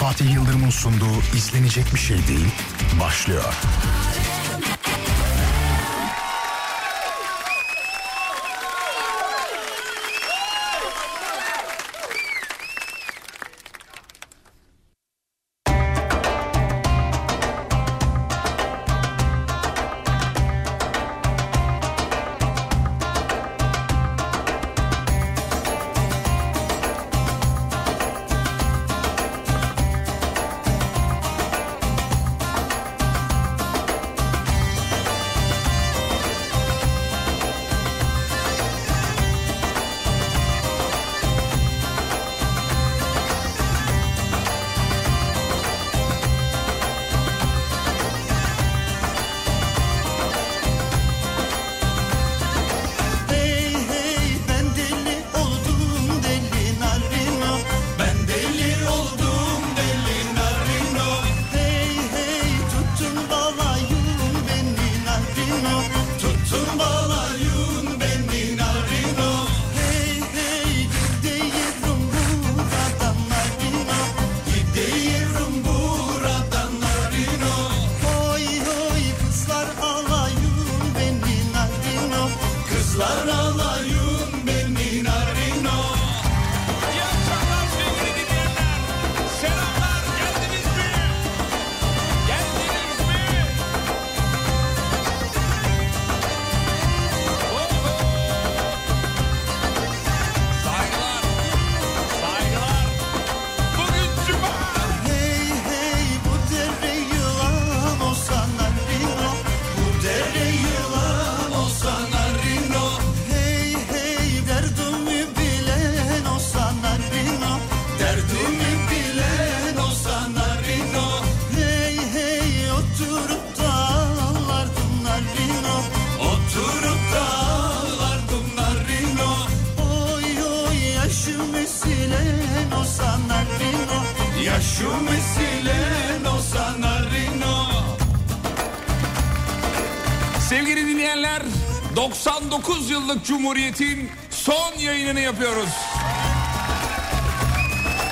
Fatih Yıldırım'ın sunduğu izlenecek bir şey değil başlıyor. Hey Sevgili dinleyenler 99 yıllık Cumhuriyet'in son yayınını yapıyoruz.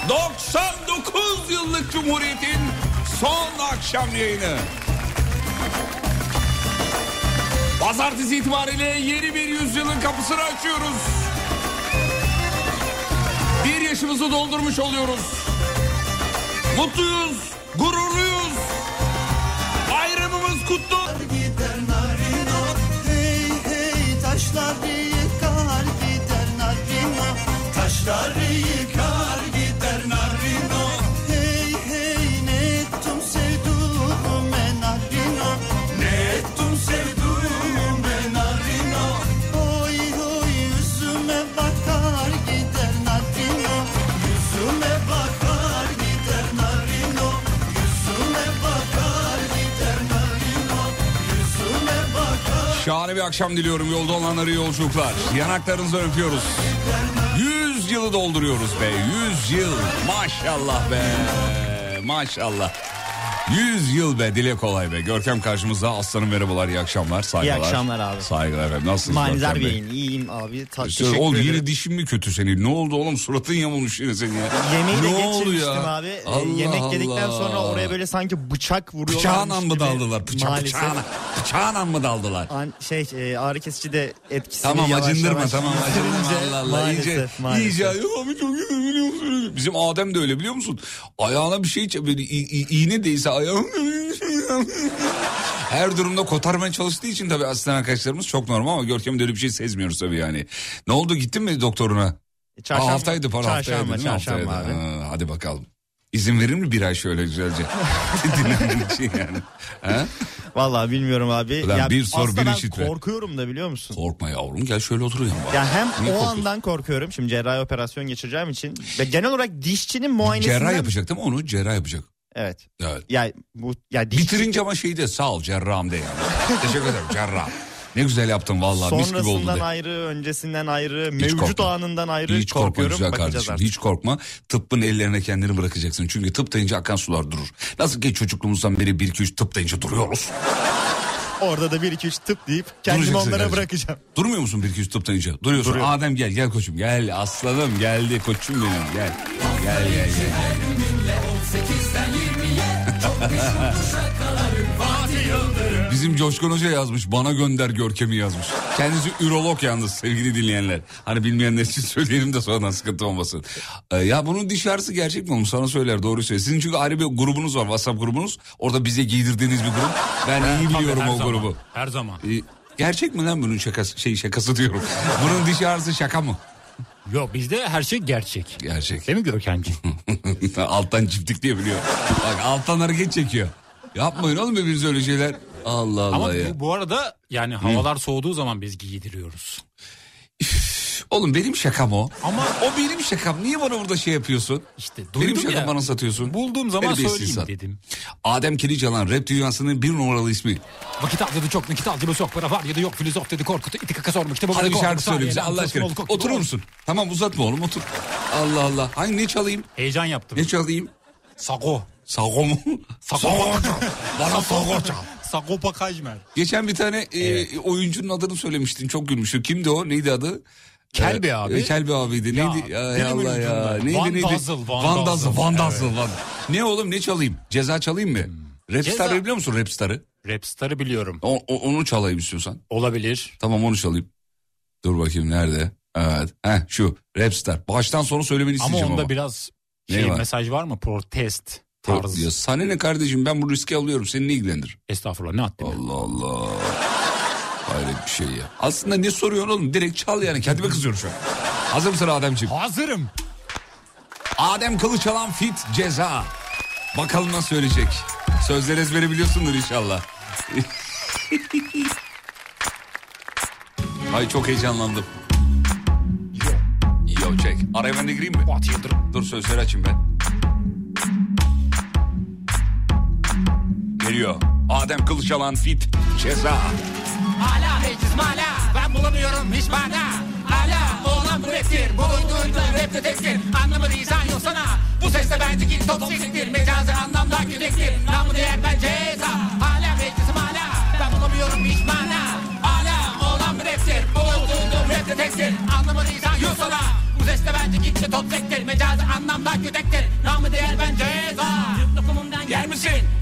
99 yıllık Cumhuriyet'in son akşam yayını. Pazartesi itibariyle yeni bir yüzyılın kapısını açıyoruz. Bir yaşımızı doldurmuş oluyoruz. Mutluyuz, gururluyuz. Bayramımız kutlu. Taşları yıkar gider narino Taşları yıkar Şahane bir akşam diliyorum. Yolda olanları iyi yolculuklar. Yanaklarınızı öpüyoruz. 100 yılı dolduruyoruz be. 100 yıl. Maşallah be. Maşallah. 100 yıl be dile kolay be. Görkem karşımızda aslanım merhabalar iyi akşamlar saygılar. İyi akşamlar abi. Saygılar efendim nasılsınız Manidar Görkem Bey? Bey'in iyiyim abi. Ta- teşekkür oğlum ederim. yeni dişin mi kötü senin? Ne oldu oğlum suratın yamulmuş yine senin ya. Yemeği de ne oldu geçirmiştim ya? abi. Ee, Allah Yemek yedikten Allah. sonra oraya böyle sanki bıçak vuruyorlar. Bıçağına mı daldılar? Bıçak, Maalesef. bıçağına, bıçağına mı daldılar? An- şey e, ağrı kesici de etkisini Tamam yavaş acındırma yavaş tamam acındırma yitirince Allah Allah maalesef, iyice maalesef. iyice abi çok iyi musun? Bizim Adem de öyle biliyor musun? Ayağına bir şey böyle iğne değse ayağım her durumda kotarmaya çalıştığı için tabii asistan arkadaşlarımız çok normal ama Görkem'de öyle bir şey sezmiyoruz tabii yani. Ne oldu gittin mi doktoruna? Çarşamba, Aa, haftaydı haftaydı çarşamba, değil mi? çarşamba Haftaydı. abi. Ha, hadi bakalım. İzin verir mi bir ay şöyle güzelce? Dinlenmek için yani. Ha? Vallahi bilmiyorum abi. Ulan bir sor, bir işit korkuyorum da biliyor musun? Korkma yavrum gel şöyle otur yanıma. Ya hem Niye o korkuyorsun? andan korkuyorum. Şimdi cerrahi operasyon geçireceğim için. Ve genel olarak dişçinin muayenesinden... Cerrah yapacak değil mi onu? Cerrah yapacak. Evet. Evet. Ya bu ya dişçi... Bitirince ama şeyi de sağ ol cerrahım de yani. Teşekkür ederim cerrah. Ne güzel yaptın vallahi mis gibi oldu Sonrasından de. ayrı, öncesinden ayrı, Hiç mevcut korkma. anından ayrı Hiç korkma korkuyorum. güzel Bakacağız kardeşim. artık. Hiç korkma. Tıbbın ellerine kendini bırakacaksın. Çünkü tıp deyince akan sular durur. Nasıl ki çocukluğumuzdan beri 1 2 3 tıp deyince duruyoruz. Orada da 1 2 3 tıp deyip kendimi Duracaksın onlara kardeşim. bırakacağım. Durmuyor musun 1 2 3 tıp deyince? Duruyorsun. Duruyorum. Adem gel gel koçum gel aslanım geldi koçum benim gel. Gel gel gel. gel. Bizim Coşkun Hoca yazmış. Bana gönder Görkem'i yazmış. Kendisi ürolog yalnız sevgili dinleyenler. Hani bilmeyenler için söyleyelim de sonradan sıkıntı olmasın. Ee, ya bunun diş ağrısı gerçek mi oğlum? Sana söyler doğru söylüyor. Sizin çünkü ayrı bir grubunuz var. WhatsApp grubunuz. Orada bize giydirdiğiniz bir grup. Ben iyi biliyorum Her o zaman, grubu. Her zaman. Ee, gerçek mi lan bunun şakası, şey şakası diyorum. bunun diş ağrısı şaka mı? Yok bizde her şey gerçek. Gerçek. Değil mi Görkemciğim? alttan çiftlik diye biliyor. Bak alttan hareket çekiyor. Yapmayın oğlum birbirinize öyle şeyler. Allah Allah Ama ya. bu, bu arada yani havalar soğuduğu zaman biz giydiriyoruz. Oğlum benim şakam o. Ama O benim şakam. Niye bana burada şey yapıyorsun? işte benim duydum şakam ya. bana satıyorsun. Bulduğum zaman Terbiyesiz söyleyeyim insan. dedim. Adem Kilicalan rap dünyasının bir numaralı ismi. Vakit harcadı çok nakit harcadı çok para var ya da yok filozof dedi Korkut iti kaka sormuş. İşte bu Hadi bir şarkı söyle bize Allah aşkına. Oturur musun? Tamam uzatma oğlum otur. Allah Allah. Hangi ne çalayım? Heyecan yaptım. Ne çalayım? Sago. Sago mu? Sago. Bana sago çal. Sagopa Kajmer. Geçen bir tane e, oyuncunun adını söylemiştin. Çok gülmüştüm. Kimdi o? Neydi adı? Kelbi Ee, abi. e, Kelbi abiydi. Ya, Neydi? Ya, dilimin Allah ya. Neydi Van neydi? Dazzle, Van Van Dazzle. Dazzle. Van Evet. Dazzle. Van- Ne oğlum ne çalayım? Ceza çalayım mı? Rapstar'ı Ceza- biliyor musun Rapstar'ı? Rapstar'ı biliyorum. O, o- onu çalayım istiyorsan. Olabilir. Tamam onu çalayım. Dur bakayım nerede? Evet. Heh şu Rapstar. Baştan sona söylemeni Ama isteyeceğim onda ama. biraz Ne şey var? mesaj var mı? Protest Pro- tarzı. Ya sana ne kardeşim ben bu riski alıyorum. Seni ne ilgilendirir? Estağfurullah ne attın? Allah Allah. Hayret bir şey ya. Aslında ne soruyorsun oğlum? Direkt çal yani. Kendime kızıyorum şu an. Hazır mısın Ademciğim? Hazırım. Adem Kılıçalan fit ceza. Bakalım nasıl söyleyecek. Sözleri ezbere biliyorsundur inşallah. Ay çok heyecanlandım. Yo çek. Araya ben de gireyim mi? Dur sözleri açayım ben. Geliyor. Adem Kılıçalan fit ceza. Hala meclis mala ben bulamıyorum hiç mana Hala oğlan bu raptir. Bu duyduğun rapte tektir Anlamı izan yok sana. Bu sesle bence git top siktir. Mecazi anlamda kürektir. Namı değer ben ceza. Hala meclis mala ben bulamıyorum hiç mana Hala oğlan bu raptir. Bu duyduğun rapte tektir Anlamı izan yok sana. Bu sesle bence git top siktir. Mecazi anlamda kürektir. Namı değer ben ceza. Yer misin?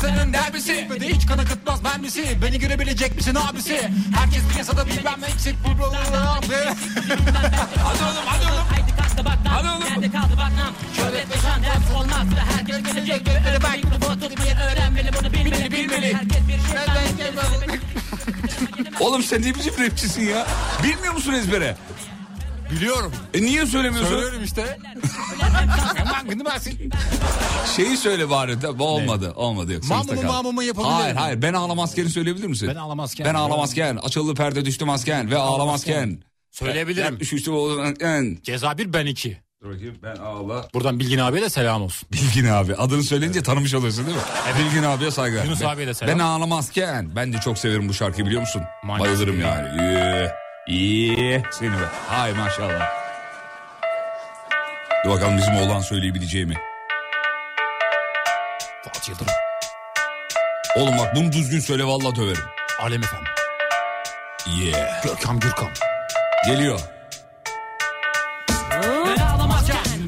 Senin derbisi Ve de hiç kan akıtmaz mermisi Beni görebilecek misin abisi? Herkes piyasada bilmem eksik. Bu Hadi oğlum hadi oğlum. Haydi kalktı bak Hadi oğlum. Nerede kaldı bak lan? Şöhret ve şan ders olmaz ve herkes gelecek Gökleri bak mikrofon tutmayı öğrenmeli bunu bilmeli bilmeli Herkes bir şeyden Oğlum sen ne biçim rapçisin ya? Bilmiyor musun ezbere? Biliyorum E niye söylemiyorsun? Söylüyorum işte Şeyi söyle bari. Bu olmadı. Olmadı yok. Mamumu mamumu yapabilirim. Hayır hayır. Ben ağlamazken söyleyebilir misin? Ben ağlamazken. Ben ağlamazken. Açıldı perde düştü masken. Ve ağlamazken. Söyleyebilirim. Üç üstü olurken. Ceza bir ben iki Dur bakayım ben ağla. Buradan Bilgin abiye de selam olsun Bilgin abi. Adını söyleyince tanımış oluyorsun değil mi? Bilgin abiye saygılar. Yunus Ben- abiye de selam. Ben ağlamazken. Ben de çok severim bu şarkıyı biliyor musun? Manyak. Bayılırım yani. İyi. İyi. Seni be. Hay maşallah. Dur bakalım bizim oğlan söyleyebileceği mi? Fuat Yıldırım Oğlum bak bunu düzgün söyle vallahi döverim. Alem efendim Yeah. Görkem Gürkan Geliyor.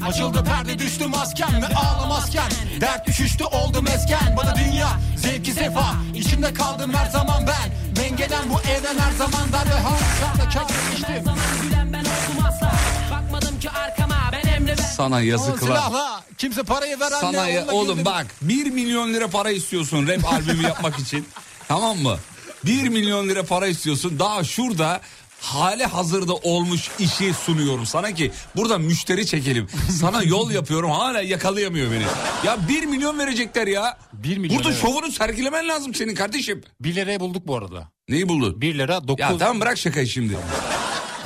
Açıldı perde düştü masken ve ağlamazken Dert düşüştü oldu mesken Bana dünya zevki sefa İçimde kaldım her zaman ben Dengelen bu evren her zaman dar ve harika Çakmıştım zaman gülen ben oldum asla Bakmadım ki arkama ben emri ver Sana yazıklar. silahla kimse parayı veren Sana ya, oğlum bak 1 milyon lira para istiyorsun rap albümü yapmak için. Tamam mı? 1 milyon lira para istiyorsun. Daha şurada hali hazırda olmuş işi sunuyorum sana ki burada müşteri çekelim. Sana yol yapıyorum hala yakalayamıyor beni. Ya 1 milyon verecekler ya. 1 milyon, Burada evet. şovunu sergilemen lazım senin kardeşim. 1 liraya bulduk bu arada Neyi buldun? 1 lira 9 Ya tamam bırak şakayı şimdi.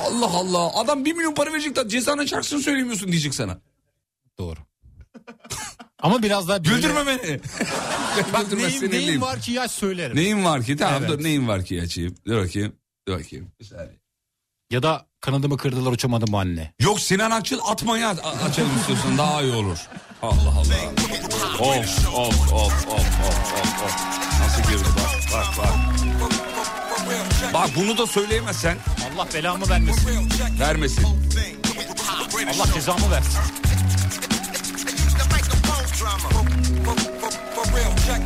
Allah Allah adam 1 milyon para verecek de cezanın şarkısını söylemiyorsun diyecek sana. Doğru Ama biraz daha böyle- Güldürme beni. Bak neyim, neyim var ki yaş söylerim Neyin var ki? Tamam Evet. dur neyin var ki açayım. Dur bakayım. Dur bakayım. Bir saniye. Ya da kanadımı kırdılar uçamadım anne Yok Sinan Akçıl atmaya açalım istiyorsun daha iyi olur. Allah Allah. Of of of of of of of. Nasıl girdi bak bak bak. Bak bunu da söyleyemezsen Allah belamı vermesin vermesin. Allah cezamı versin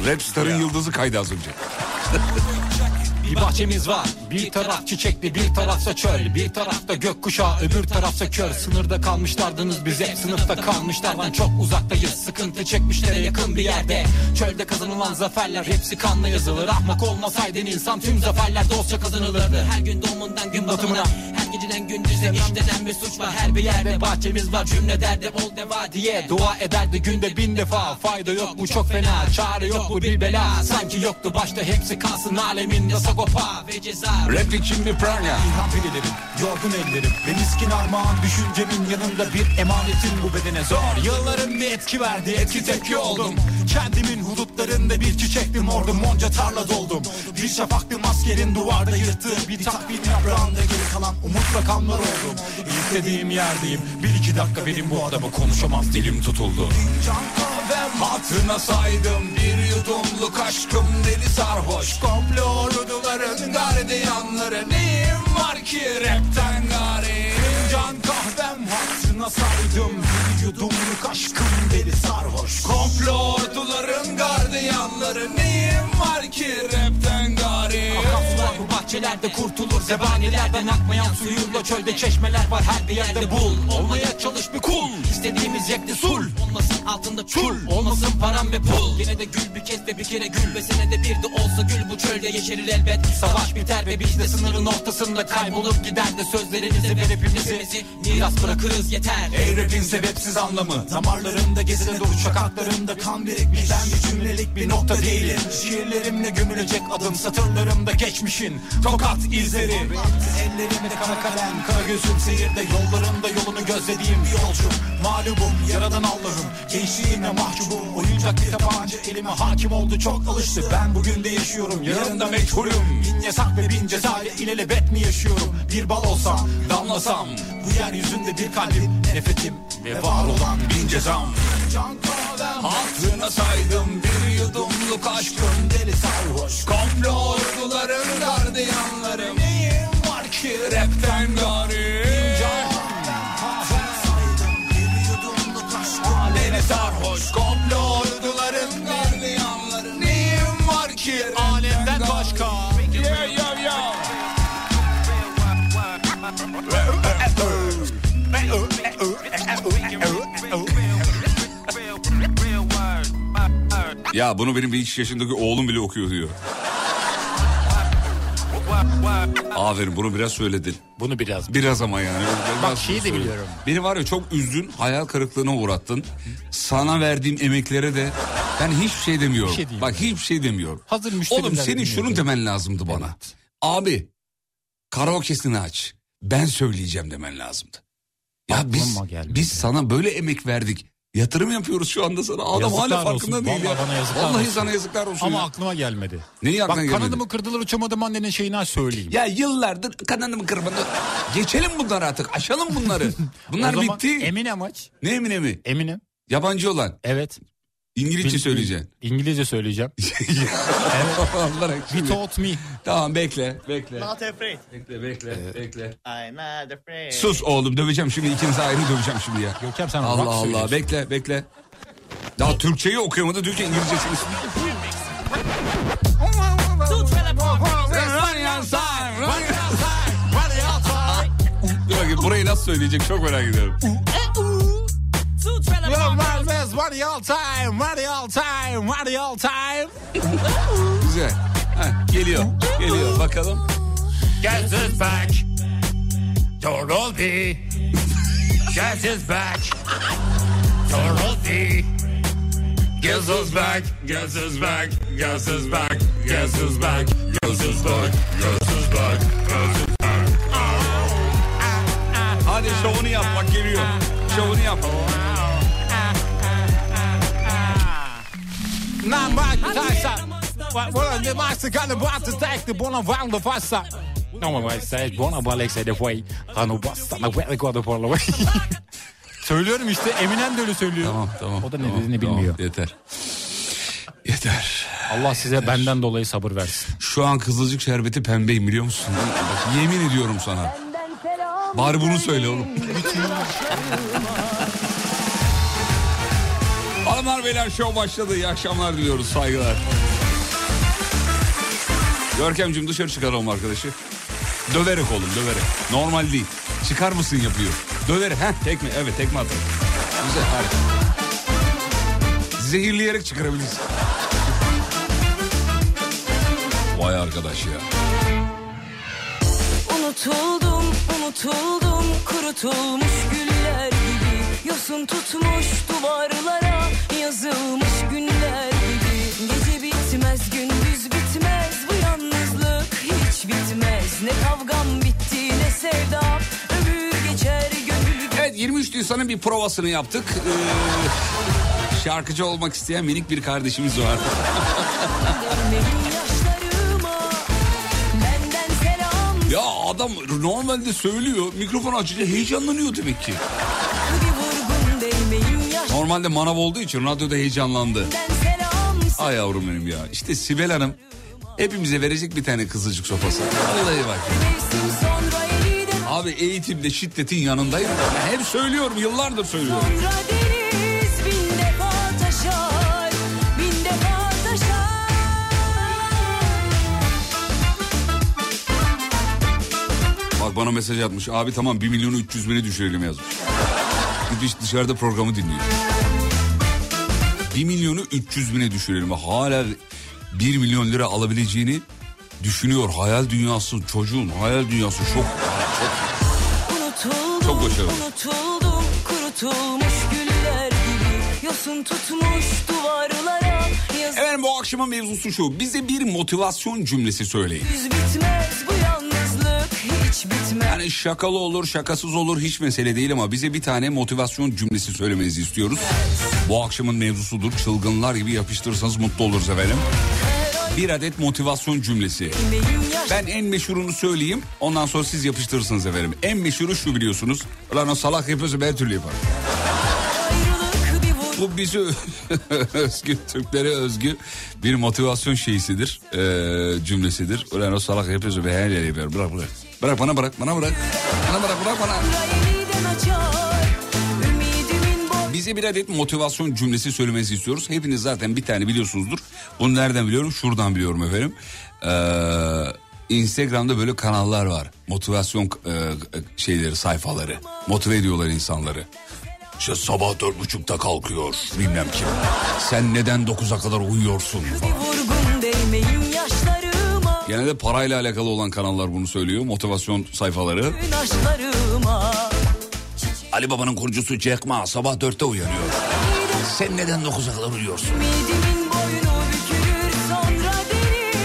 Rapstar'ın yıldızı kaydı az önce. Bir bahçemiz var Bir taraf çiçekli bir tarafsa çöl Bir tarafta gökkuşağı öbür tarafsa kör. Sınırda kalmışlardınız biz hep sınıfta kalmışlardan Çok uzaktayız. Sıkıntı çekmişlere yakın bir yerde. Çölde kazanılan zaferler hepsi kanla yazılır. Ahmak olmasaydın insan tüm zaferler dostça kazanılırdı. Her gün doğumundan gün batımına Her geceden gündüze işlenen bir suç var. Her bir yerde bahçemiz var cümle derde ol deva diye Dua ederdi günde bin defa. Fayda yok bu çok fena Çare yok bu bir bela. Sanki yoktu başta hepsi kalsın alemin Sagopa ve ceza Replik şimdi Pranya. İlham ellerim, yorgun ellerim. Ve miskin armağan düşüncemin yanında bir emanetin bu bedene. Zor Yılların bir etki verdi, etki tepki oldum Kendimin hudutlarında bir çiçektim ordum Onca tarla doldum. Bir şafaktım askerin duvarda yırttığı Bir takvim yaprağında geri kalan umut rakamlar oldum. İstediğim yerdeyim Bir iki dakika verin bu adama konuşamaz dilim tutuldu. Hatırına saydım Bir yudumluk aşkım deli sarhoş. Komplo orduların gardiyanları Neyim var ki rapten gari? Can kahvem hatırına saydım Bir yudumluk aşkım deli sarhoş. Komplo orduların gardiyanları Neyim var ki rapten gari? Akarsular bu bahçelerde kurtulur Zebanilerden akmayan suyuyla çölde çeşmeler var. Her bir yerde bul. Olmaya çalış bir kul. İstediğimiz yekte sul. Olmasın altında çul. Olmasın param ve pul. Yine de gül bir kez ve bir kere gül. Ve senede bir de olsa gül bu çölde yeşerir elbet. Savaş biter ve biz de sınırın ortasında kaybolup gider de sözlerimizi ve hepimizi Miras bırakırız. Yeter. Ey rapin sebepsiz anlamı. Damarlarımda gezilen dolu şakaklarımda kan birikmiş. Ben bir cümlelik bir nokta değilim. Şiirlerimle gömülecek adım Satırlarımda geçmişin tokat izleri. Ellerimde kara kalem Kara gözüm seyirde. Yollarımda yolunu gözlediğim bir yolcu. Mağlubum yaradan Allah'ım. Gençliğimle mahcubum. Oyuncak bir tabanca elime hakim oldu Çok alıştı. Ben bugün de yaşıyorum Yarın da meçhulüm. Bin yasak ve bin ceza ile ilelebet mi yaşıyorum? Bir bal olsam damlasam Bu yeryüzünde bir kalbim nefretim Ve var olan bin cezam. Hatırına saydım bir yudumluk aşkım deli sarhoş Komplo orduların gardiyanları Neyim var ki rapten gari Can kahvem saydım bir yudumluk aşkım deli sarhoş Ya bunu benim bir iki yaşındaki oğlum bile okuyor diyor. Aferin bunu biraz söyledin. Bunu biraz Biraz ama yani. Bak şeyi de biliyorum. Beni var ya çok üzdün, hayal kırıklığına uğrattın. Sana verdiğim emeklere de ben hiçbir şey demiyorum. Bir şey diyeyim. Bak hiçbir şey demiyorum. Hazır müşteriler Oğlum senin dinliyor. şunu demen lazımdı bana. Evet. Abi karaoke'sini aç. Ben söyleyeceğim demen lazımdı. Ya Aklıma biz gelmedi. biz sana böyle emek verdik. Yatırım yapıyoruz şu anda sana. Adam Yazıklar hala farkında olsun. değil ya. Vallahi bana yazıklar Vallahi olsun. sana yazıklar olsun Ama ya. aklıma gelmedi. Neyi aklına Bak gelmedi? kanadımı kırdılar uçamadım annenin şeyini söyleyeyim. Ya yıllardır kanadımı kırmadı. Geçelim bunları artık. Aşalım bunları. Bunlar O zaman bitti. Eminem aç. ne Eminem'i? Eminem. Yabancı olan. Evet. İngilizce Bil- söyleyeceksin. İngilizce söyleyeceğim. Allah He aşkına. taught me. Tamam bekle. Bekle. Not afraid. Bekle bekle bekle. I'm not afraid. Sus oğlum döveceğim şimdi ikinizi ayrı döveceğim şimdi ya. Görkem sen Allah rock Allah bekle bekle. Daha Türkçeyi okuyamadı Türkçe İngilizcesini. Burayı nasıl söyleyecek çok merak ediyorum. Money all time, money all time, money all time. Güzel. Heh, geliyor geliyor bakalım. Guess is back. Dorothy. Guess is back. Dorothy. Guess is back. Guess is back. Guess is back. Guess is back. Guess is back. Guess is back. Hadi şovunu yap bak geliyor. Şovunu yap. Nan bak taysa. Voilà, de tijd de bonnen van de vasta. Nou maar wij zei bonnen wel ik zei de way. Kan o basta na wel ik wat de bonnen Söylüyorum işte Eminem de öyle söylüyor. Tamam tamam. O da ne tamam, dediğini tamam, bilmiyor. Yeter. Yeter. Allah size benden dolayı sabır versin. Şu an kızılcık şerbeti pembeyim biliyor musun? Yemin ediyorum sana. Bari bunu söyle oğlum. Hanımlar beyler show başladı. İyi akşamlar diliyoruz. Saygılar. Görkemciğim dışarı çıkaralım arkadaşı. Döverek oğlum döverek. Normal değil. Çıkar mısın yapıyor. Döverek. Heh tekme. Evet tekme atalım. Güzel harika. Zehirleyerek çıkarabiliriz. Vay arkadaş ya. Unutuldum, unutuldum kurutulmuş güller gibi Yosun tutmuş duvarlara yazılmış günler gibi Gece bitmez, gündüz bitmez bu yalnızlık hiç bitmez Ne kavgam bitti ne sevdam ömür geçer gönül Evet 23 Nisan'ın bir provasını yaptık. Ee, şarkıcı olmak isteyen minik bir kardeşimiz var. Ya adam normalde söylüyor mikrofon açınca heyecanlanıyor demek ki. Normalde manav olduğu için radyoda heyecanlandı. Ay yavrum benim ya. İşte Sibel Hanım hepimize verecek bir tane kızılcık sopası. Vallahi bak. Abi eğitimde şiddetin yanındayım. Hep söylüyorum yıllardır söylüyorum. Bak bana mesaj atmış. Abi tamam 1 milyonu 300 bini düşürelim yazmış. Gitmiş dışarıda programı dinliyor. 1 milyonu 300 bine düşürelim. Hala 1 milyon lira alabileceğini düşünüyor. Hayal dünyası çocuğun hayal dünyası çok Unutuldum, Çok başarılı. unutuldum, kurutulmuş güller gibi. Yosun tutmuş duvarlara yazı Efendim bu akşamın mevzusu şu. Bize bir motivasyon cümlesi söyleyin. bitmez bu hiç bitmez. Yani şakalı olur, şakasız olur hiç mesele değil ama bize bir tane motivasyon cümlesi söylemenizi istiyoruz. Bu akşamın mevzusudur. Çılgınlar gibi yapıştırırsanız mutlu oluruz efendim. Bir adet motivasyon cümlesi. Ben en meşhurunu söyleyeyim. Ondan sonra siz yapıştırırsınız efendim. En meşhuru şu biliyorsunuz. Ulan o salak yapıyorsa ben türlü yaparım. Bu bize özgü, Türklere özgü bir motivasyon şeysidir. Ee, cümlesidir. Ulan o salak yapıyorsa ben her yere yaparım. Bırak bırak. Bırak bana bırak bana bırak. Bana bırak bırak bana. Bize bir adet motivasyon cümlesi söylemenizi istiyoruz. Hepiniz zaten bir tane biliyorsunuzdur. Bunu nereden biliyorum? Şuradan biliyorum efendim. Ee, Instagram'da böyle kanallar var. Motivasyon e, şeyleri, sayfaları. Motive ediyorlar insanları. İşte sabah dört buçukta kalkıyor bilmem kim. Sen neden dokuza kadar uyuyorsun falan. Vurgun değmeyin yaşlarıma, Genelde parayla alakalı olan kanallar bunu söylüyor. Motivasyon sayfaları. Ali Baba'nın kurucusu Jack Ma sabah dörtte uyanıyor. Sen neden dokuza kadar uyuyorsun?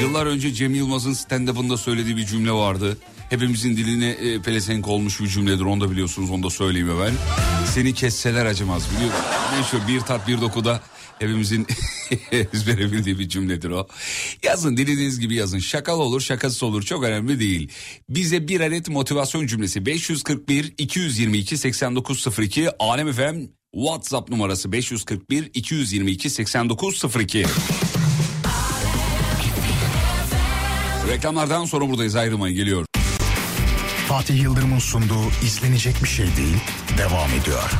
Yıllar önce Cem Yılmaz'ın stand-up'ında söylediği bir cümle vardı. Hepimizin diline e, pelesenk olmuş bir cümledir. Onu da biliyorsunuz onu da söyleyeyim ben. Seni kesseler acımaz biliyor musun? Meşhur bir tat bir dokuda hepimizin ezbere bildiği bir cümledir o. Yazın dilediğiniz gibi yazın. Şakalı olur şakasız olur çok önemli değil. Bize bir adet motivasyon cümlesi 541 222 8902 Alem efem WhatsApp numarası 541 222 8902. Reklamlardan sonra buradayız ayrılmayın geliyor. Fatih Yıldırım'ın sunduğu izlenecek bir şey değil devam ediyor.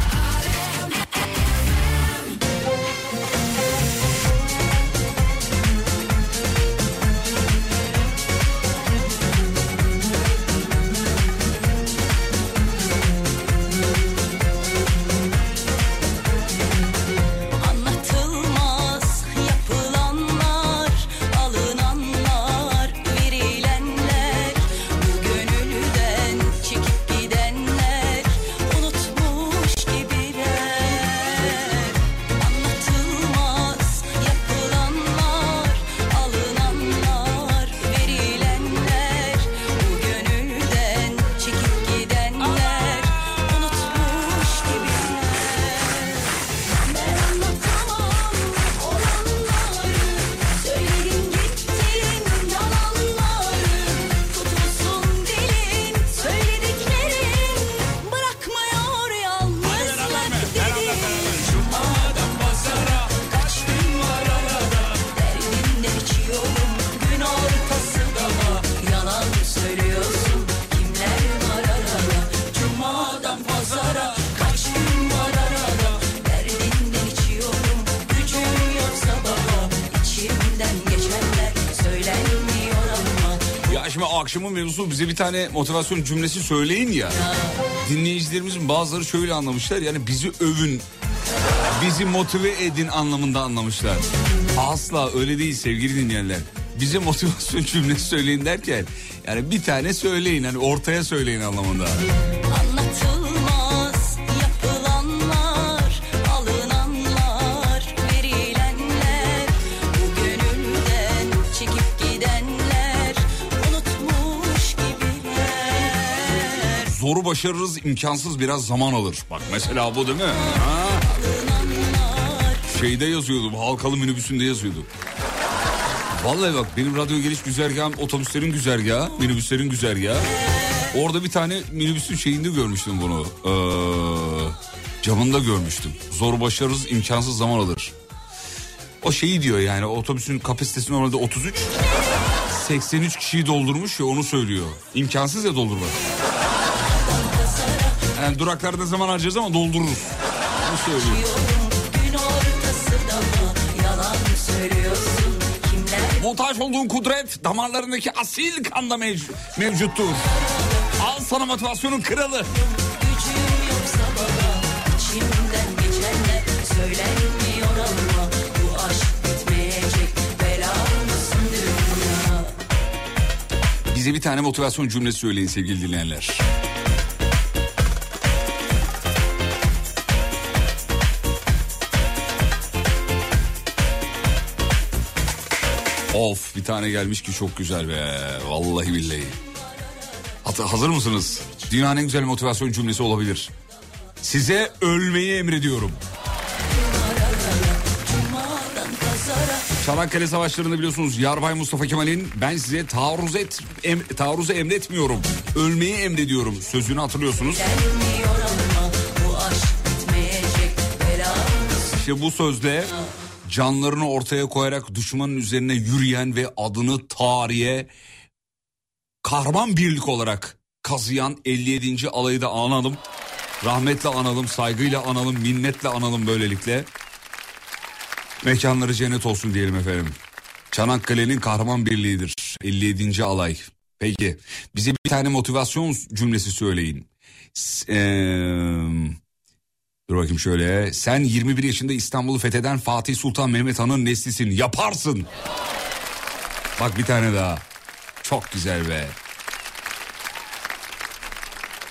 Bize bir tane motivasyon cümlesi söyleyin ya. Dinleyicilerimizin bazıları şöyle anlamışlar yani bizi övün. Bizi motive edin anlamında anlamışlar. Asla öyle değil sevgili dinleyenler. Bize motivasyon cümlesi söyleyin derken yani bir tane söyleyin hani ortaya söyleyin anlamında. Başarırız imkansız biraz zaman alır. Bak mesela bu değil mi? Ha? Şeyde yazıyordu bu halkalı minibüsünde yazıyordu. Vallahi bak benim radyo geliş güzergahım otobüslerin güzergahı, minibüslerin güzergahı. Orada bir tane minibüsün şeyinde görmüştüm bunu. Ee, camında görmüştüm. Zor başarırız imkansız zaman alır. O şeyi diyor yani otobüsün kapasitesi normalde 33. 83 kişiyi doldurmuş ya onu söylüyor. İmkansız ya doldurmak. Yani duraklarda zaman harcayacağız ama doldururuz. Onu söylüyor. Gün ortası daha yalan söylüyorsun kimler Muhtaç olduğun kudret damarlarındaki asil kanda mev- mevcuttur. Al sana motivasyonun kralı. Bize bir tane motivasyon cümlesi söyleyin sevgili dinleyenler. Of bir tane gelmiş ki çok güzel be. Vallahi billahi. Hatta hazır mısınız? Dünyanın en güzel motivasyon cümlesi olabilir. Size ölmeyi emrediyorum. Çanakkale Savaşları'nda biliyorsunuz Yarbay Mustafa Kemal'in ben size taarruz et em, taarruzu emretmiyorum. Ölmeyi emrediyorum sözünü hatırlıyorsunuz. Ama bu İşte bu sözle canlarını ortaya koyarak düşmanın üzerine yürüyen ve adını tarihe kahraman birlik olarak kazıyan 57. alayı da analım. Rahmetle analım, saygıyla analım, minnetle analım böylelikle. Mekanları cennet olsun diyelim efendim. Çanakkale'nin kahraman birliğidir. 57. alay. Peki bize bir tane motivasyon cümlesi söyleyin. Eee, Dur bakayım şöyle. Sen 21 yaşında İstanbul'u fetheden Fatih Sultan Mehmet Han'ın neslisin. Yaparsın. Bak bir tane daha. Çok güzel be.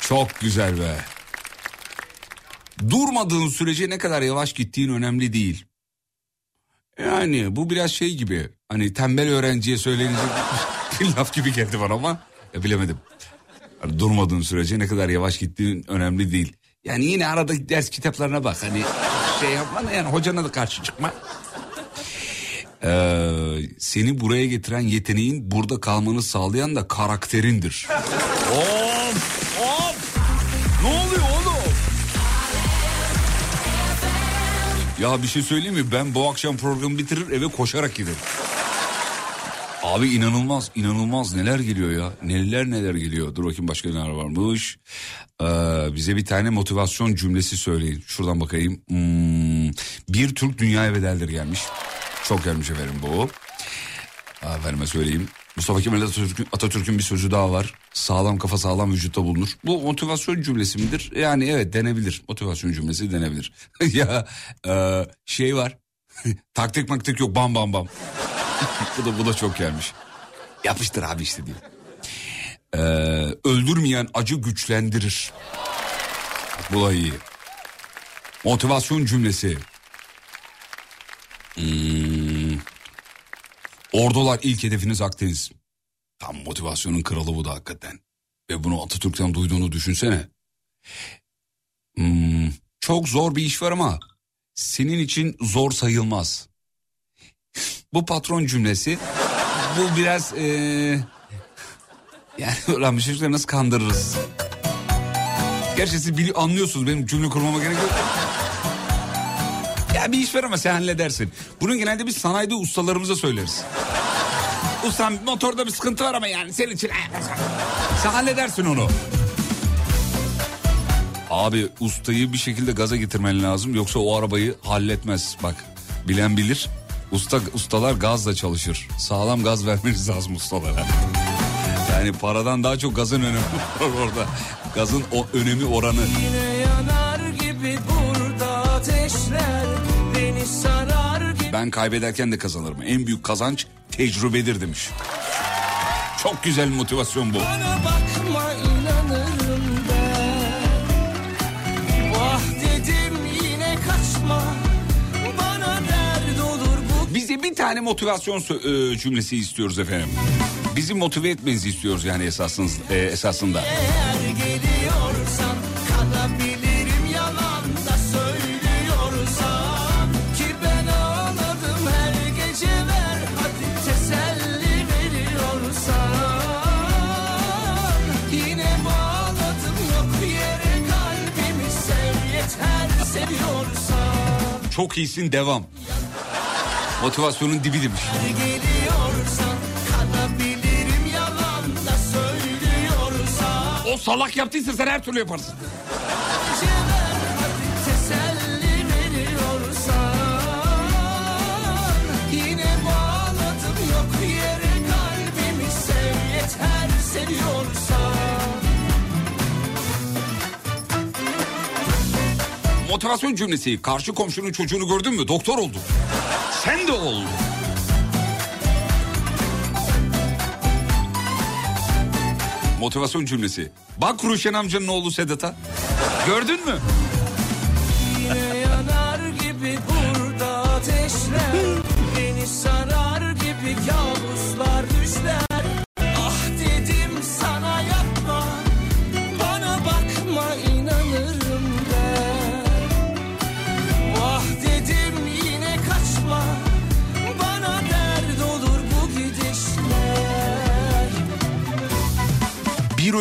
Çok güzel be. Durmadığın sürece ne kadar yavaş gittiğin önemli değil. Yani bu biraz şey gibi. Hani tembel öğrenciye söylenecek bir laf gibi geldi bana ama ya bilemedim. Yani durmadığın sürece ne kadar yavaş gittiğin önemli değil. Yani yine arada ders kitaplarına bak. Hani şey yapma da yani hocana da karşı çıkma. Ee, seni buraya getiren yeteneğin burada kalmanı sağlayan da karakterindir. of of ne oluyor oğlum? Ya bir şey söyleyeyim mi? Ben bu akşam programı bitirir eve koşarak giderim. Abi inanılmaz inanılmaz neler geliyor ya. Neler neler geliyor. Dur bakayım başka neler varmış. Ee, bize bir tane motivasyon cümlesi söyleyin. Şuradan bakayım. Hmm, bir Türk dünyaya bedeldir gelmiş. Çok gelmiş efendim bu. Efendime söyleyeyim. Mustafa Kemal Atatürk'ün, Atatürk'ün bir sözü daha var. Sağlam kafa sağlam vücutta bulunur. Bu motivasyon cümlesi midir? Yani evet denebilir. Motivasyon cümlesi denebilir. ya e, şey var. taktik maktik yok bam bam bam. bu da bu da çok gelmiş. Yapıştır abi işte diyor. Ee, öldürmeyen acı güçlendirir. Bu da iyi. Motivasyon cümlesi. Hmm. Ordular ilk hedefiniz Akdeniz. Tam motivasyonun kralı bu da hakikaten. Ve bunu Atatürk'ten duyduğunu düşünsene. Hmm. Çok zor bir iş var ama senin için zor sayılmaz. Bu patron cümlesi bu biraz eee yani bir çocukları nasıl kandırırız? Gerçi siz bili- anlıyorsunuz benim cümle kurmama gerek yok. Ya bir iş var ama sen halledersin. Bunu genelde biz sanayide ustalarımıza söyleriz. Ustam motorda bir sıkıntı var ama yani senin için... Sen halledersin onu. Abi ustayı bir şekilde gaza getirmen lazım yoksa o arabayı halletmez. Bak bilen bilir. Usta ustalar gazla çalışır. Sağlam gaz vermeniz lazım ustalara. Yani paradan daha çok gazın önemi var orada. Gazın o önemi oranı. Ateşler Ben kaybederken de kazanırım. En büyük kazanç tecrübedir demiş. Çok güzel motivasyon bu. Bana bakma tane motivasyon e, cümlesi istiyoruz efendim. Bizi motive etmenizi istiyoruz yani esasınız, e, esasında. Çok iyisin devam. Motivasyonun dibi demiş. O salak yaptıysa sen her türlü yaparsın. Motivasyon cümlesi. Karşı komşunun çocuğunu gördün mü? Doktor oldu. Sen de ol. Motivasyon cümlesi. Bak Ruşen amcanın oğlu Sedat'a. Gördün mü?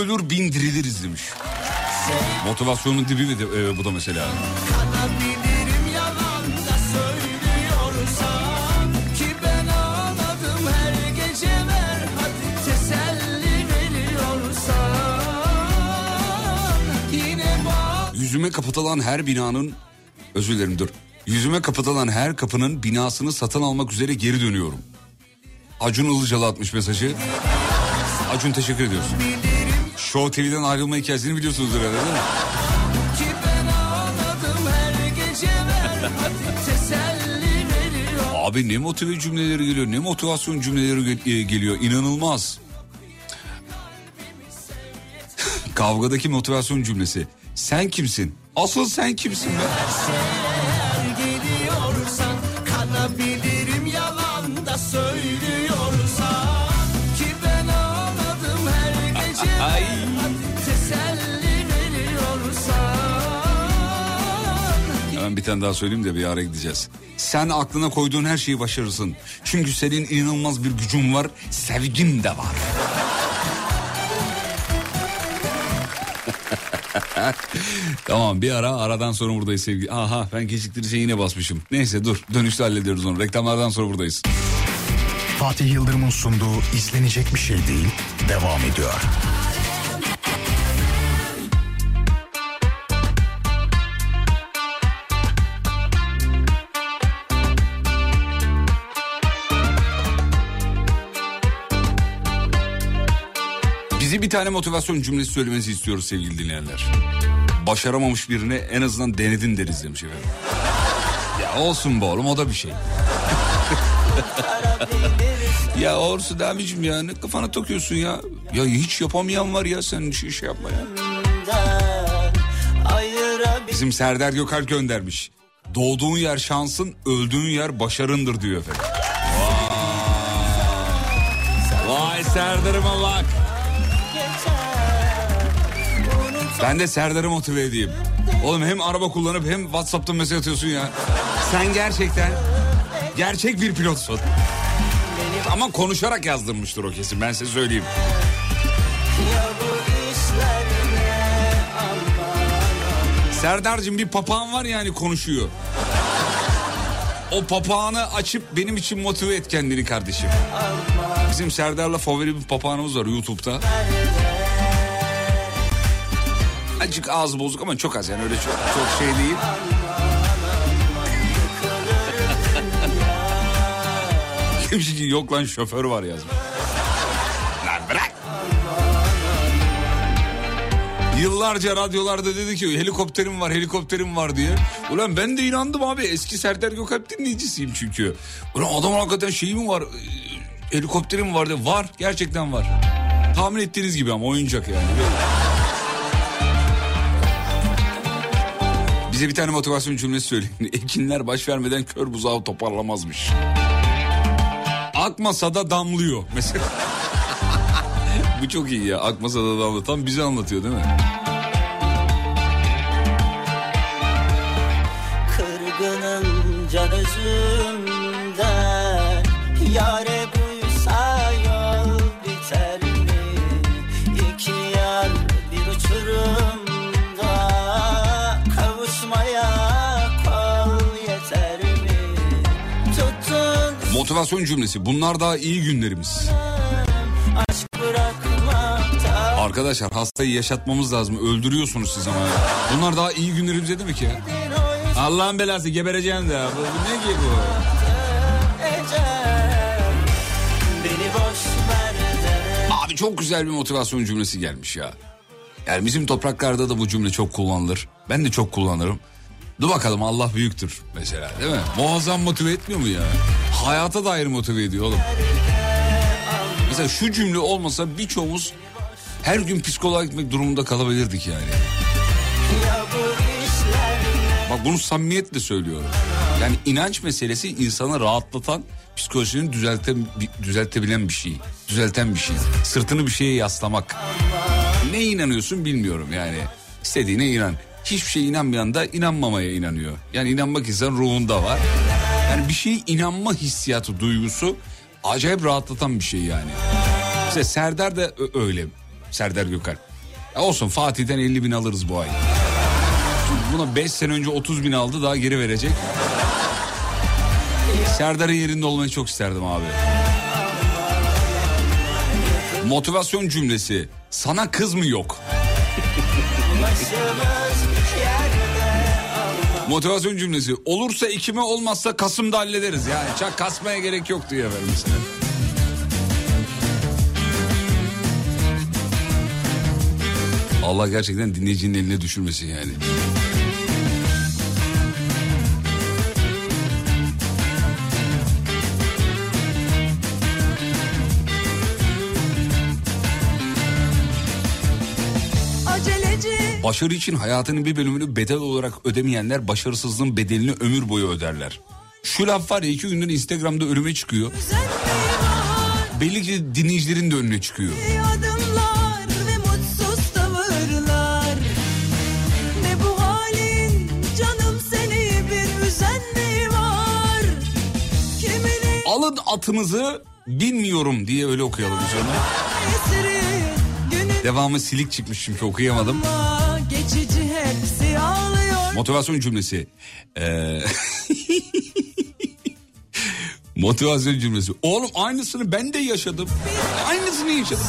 Ölür bin diriliriz demiş. Motivasyonun dibi mi e, bu da mesela. Yüzüme kapatılan her binanın özür dilerim dur. Yüzüme kapatılan her kapının binasını satın almak üzere geri dönüyorum. Acun Ilıcalı atmış mesajı. Acun teşekkür ediyoruz. Show TV'den ayrılma hikayesini biliyorsunuz herhalde değil mi? Abi ne motive cümleleri geliyor ne motivasyon cümleleri e, geliyor inanılmaz. Kavgadaki motivasyon cümlesi. Sen kimsin? Asıl sen kimsin be? Tane daha söyleyeyim de bir ara gideceğiz. Sen aklına koyduğun her şeyi başarırsın. Çünkü senin inanılmaz bir gücün var, sevgin de var. tamam bir ara aradan sonra buradayız sevgili. Aha ben geciktirici yine basmışım. Neyse dur dönüşte hallediyoruz onu. Reklamlardan sonra buradayız. Fatih Yıldırım'ın sunduğu izlenecek bir şey değil devam ediyor. Bizi bir tane motivasyon cümlesi söylemenizi istiyoruz sevgili dinleyenler. Başaramamış birine en azından denedin deriz demiş efendim. Ya olsun be oğlum o da bir şey. ya olsun abicim ya ne kafana takıyorsun ya. Ya hiç yapamayan var ya sen şey, şey yapma ya. Bizim Serdar Gökalp göndermiş. Doğduğun yer şansın, öldüğün yer başarındır diyor efendim. Vay, Vay Serdar'ıma bak. Ben de Serdar'ı motive edeyim. Oğlum hem araba kullanıp hem Whatsapp'tan mesaj atıyorsun ya. Sen gerçekten gerçek bir pilotsun. Ama konuşarak yazdırmıştır o kesin ben size söyleyeyim. Serdar'cığım bir papağan var yani konuşuyor. O papağanı açıp benim için motive et kendini kardeşim. Bizim Serdar'la favori bir papağanımız var YouTube'da. Azıcık ağzı bozuk ama çok az yani öyle çok, çok şey değil. Demiş ki yok lan şoför var yazmış. Lan bırak. Yıllarca radyolarda dedi ki helikopterim var helikopterim var diye. Ulan ben de inandım abi eski Serdar Gökalp dinleyicisiyim çünkü. Ulan adam hakikaten şeyi mi var e, helikopterim var diye. Var gerçekten var. Tahmin ettiğiniz gibi ama oyuncak yani. Bize bir tane motivasyon cümlesi söyleyin. Ekinler baş vermeden kör buzağı toparlamazmış. Akmasa da damlıyor mesela. Bu çok iyi ya. Akmasa da damlıyor. Tam bize anlatıyor değil mi? Kırgınım can özümden Yare Motivasyon cümlesi. Bunlar daha iyi günlerimiz. Arkadaşlar hastayı yaşatmamız lazım. Öldürüyorsunuz siz ama. Bunlar daha iyi günlerimiz ne demek ya? Allah'ın belası gebereceğim de. Bu, bu ne ki bu? Abi çok güzel bir motivasyon cümlesi gelmiş ya. Yani bizim topraklarda da bu cümle çok kullanılır. Ben de çok kullanırım. Dur bakalım Allah büyüktür mesela değil mi? Muazzam motive etmiyor mu ya? Hayata dair motive ediyor oğlum. Mesela şu cümle olmasa birçoğumuz her gün psikoloğa gitmek durumunda kalabilirdik yani. Bak bunu samimiyetle söylüyorum. Yani inanç meselesi insanı rahatlatan, psikolojisini düzelten, düzeltebilen bir şey. Düzelten bir şey. Sırtını bir şeye yaslamak. Ne inanıyorsun bilmiyorum yani. İstediğine inan. Hiçbir şeye inanmayan da inanmamaya inanıyor. Yani inanmak insan ruhunda var. Yani bir şeye inanma hissiyatı, duygusu acayip rahatlatan bir şey yani. Mesela Serdar da öyle. Serdar Gökalp. Ya olsun Fatih'ten 50 bin alırız bu ay. Buna 5 sene önce 30 bin aldı daha geri verecek. Serdar'ın yerinde olmayı çok isterdim abi. Motivasyon cümlesi. Sana kız mı yok? Motivasyon cümlesi. Olursa ikime olmazsa Kasım'da hallederiz. Yani çak kasmaya gerek yok diyor efendim mesela. Allah gerçekten dinleyicinin eline düşürmesin yani. Başarı için hayatının bir bölümünü bedel olarak ödemeyenler başarısızlığın bedelini ömür boyu öderler. Şu laf var ya iki gündür Instagram'da önüme çıkıyor. Belli ki dinleyicilerin de önüne çıkıyor. Alın atınızı bilmiyorum diye öyle okuyalım günün Devamı silik çıkmış çünkü okuyamadım. Motivasyon cümlesi. Ee... Motivasyon cümlesi. Oğlum aynısını ben de yaşadım. Aynısını yaşadım.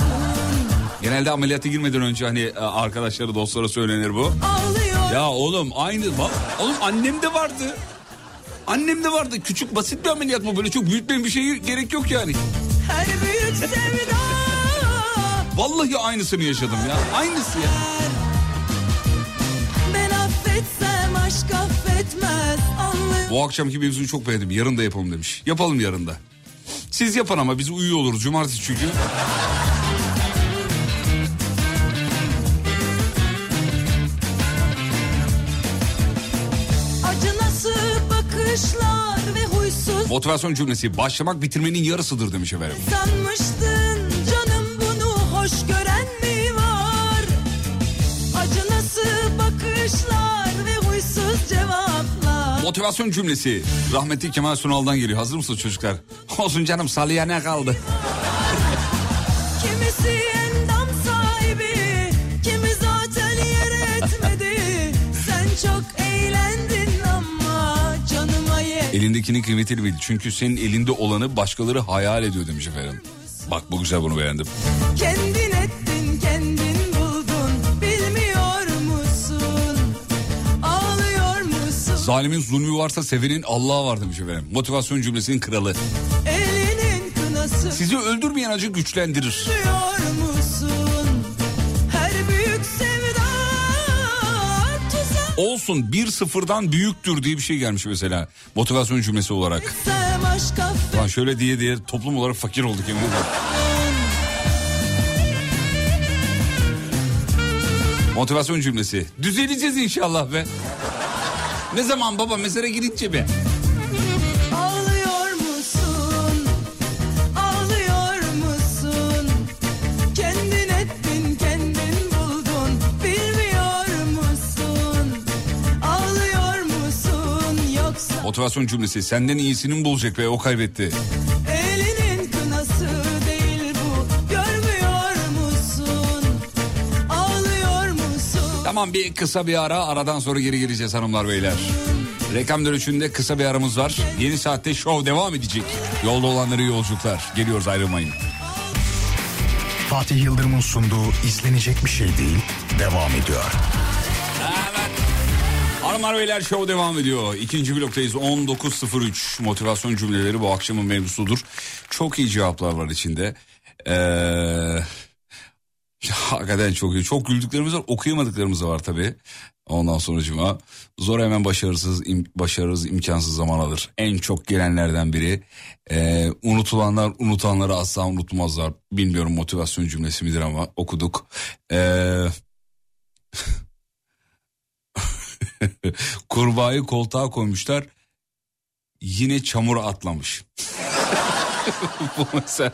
Genelde ameliyata girmeden önce hani e, arkadaşları dostlara söylenir bu. ağlıyor Ya oğlum aynı bak oğlum annem de vardı. Annem de vardı. Küçük basit bir ameliyat mı böyle çok büyütmeyin bir şey gerek yok yani. her büyük sevda Vallahi aynısını yaşadım ya. Aynısı ya. Bu akşamki mevzuyu çok beğendim. Yarın da yapalım demiş. Yapalım yarın da. Siz yapın ama biz uyuyor oluruz. Cumartesi çünkü. Motivasyon cümlesi başlamak bitirmenin yarısıdır demiş efendim. sanmıştın Motivasyon cümlesi rahmetli Kemal Sunal'dan geliyor. Hazır mısınız çocuklar? Olsun canım salıya ne kaldı? Kimisi endam sahibi Kimi zaten yer etmedi Sen çok eğlendin ama canıma yer Elindekinin kıymetini bil. Çünkü senin elinde olanı başkaları hayal ediyor demiş efendim. Bak bu güzel bunu beğendim. Kendin Zalimin zulmü varsa sevenin Allah'a var demiş efendim. Motivasyon cümlesinin kralı. Sizi öldürmeyen acı güçlendirir. Olsun bir sıfırdan büyüktür diye bir şey gelmiş mesela. Motivasyon cümlesi olarak. Lan şöyle diye diye toplum olarak fakir olduk yemin ederim. Motivasyon cümlesi. Düzeleceğiz inşallah be. Ne zaman baba mezara girince? Yoksa Motivasyon cümlesi. Senden iyisini mi bulacak be o kaybetti. Tamam bir kısa bir ara aradan sonra geri geleceğiz hanımlar beyler. Reklam dönüşünde kısa bir aramız var. Yeni saatte show devam edecek. Yolda olanları yolculuklar. Geliyoruz ayrılmayın. Fatih Yıldırım'ın sunduğu izlenecek bir şey değil devam ediyor. Hanımlar beyler show devam ediyor. İkinci bloktayız 19.03 motivasyon cümleleri bu akşamın mevzusudur. Çok iyi cevaplar var içinde. Ee, ya, hakikaten çok iyi. Çok güldüklerimiz var okuyamadıklarımız var tabii. Ondan sonra cuma zor hemen başarısız im, başarısız imkansız zaman alır. En çok gelenlerden biri. Ee, unutulanlar unutanları asla unutmazlar. Bilmiyorum motivasyon cümlesi midir ama okuduk. Ee, Kurbağayı koltuğa koymuşlar. Yine çamura atlamış. Bu mesela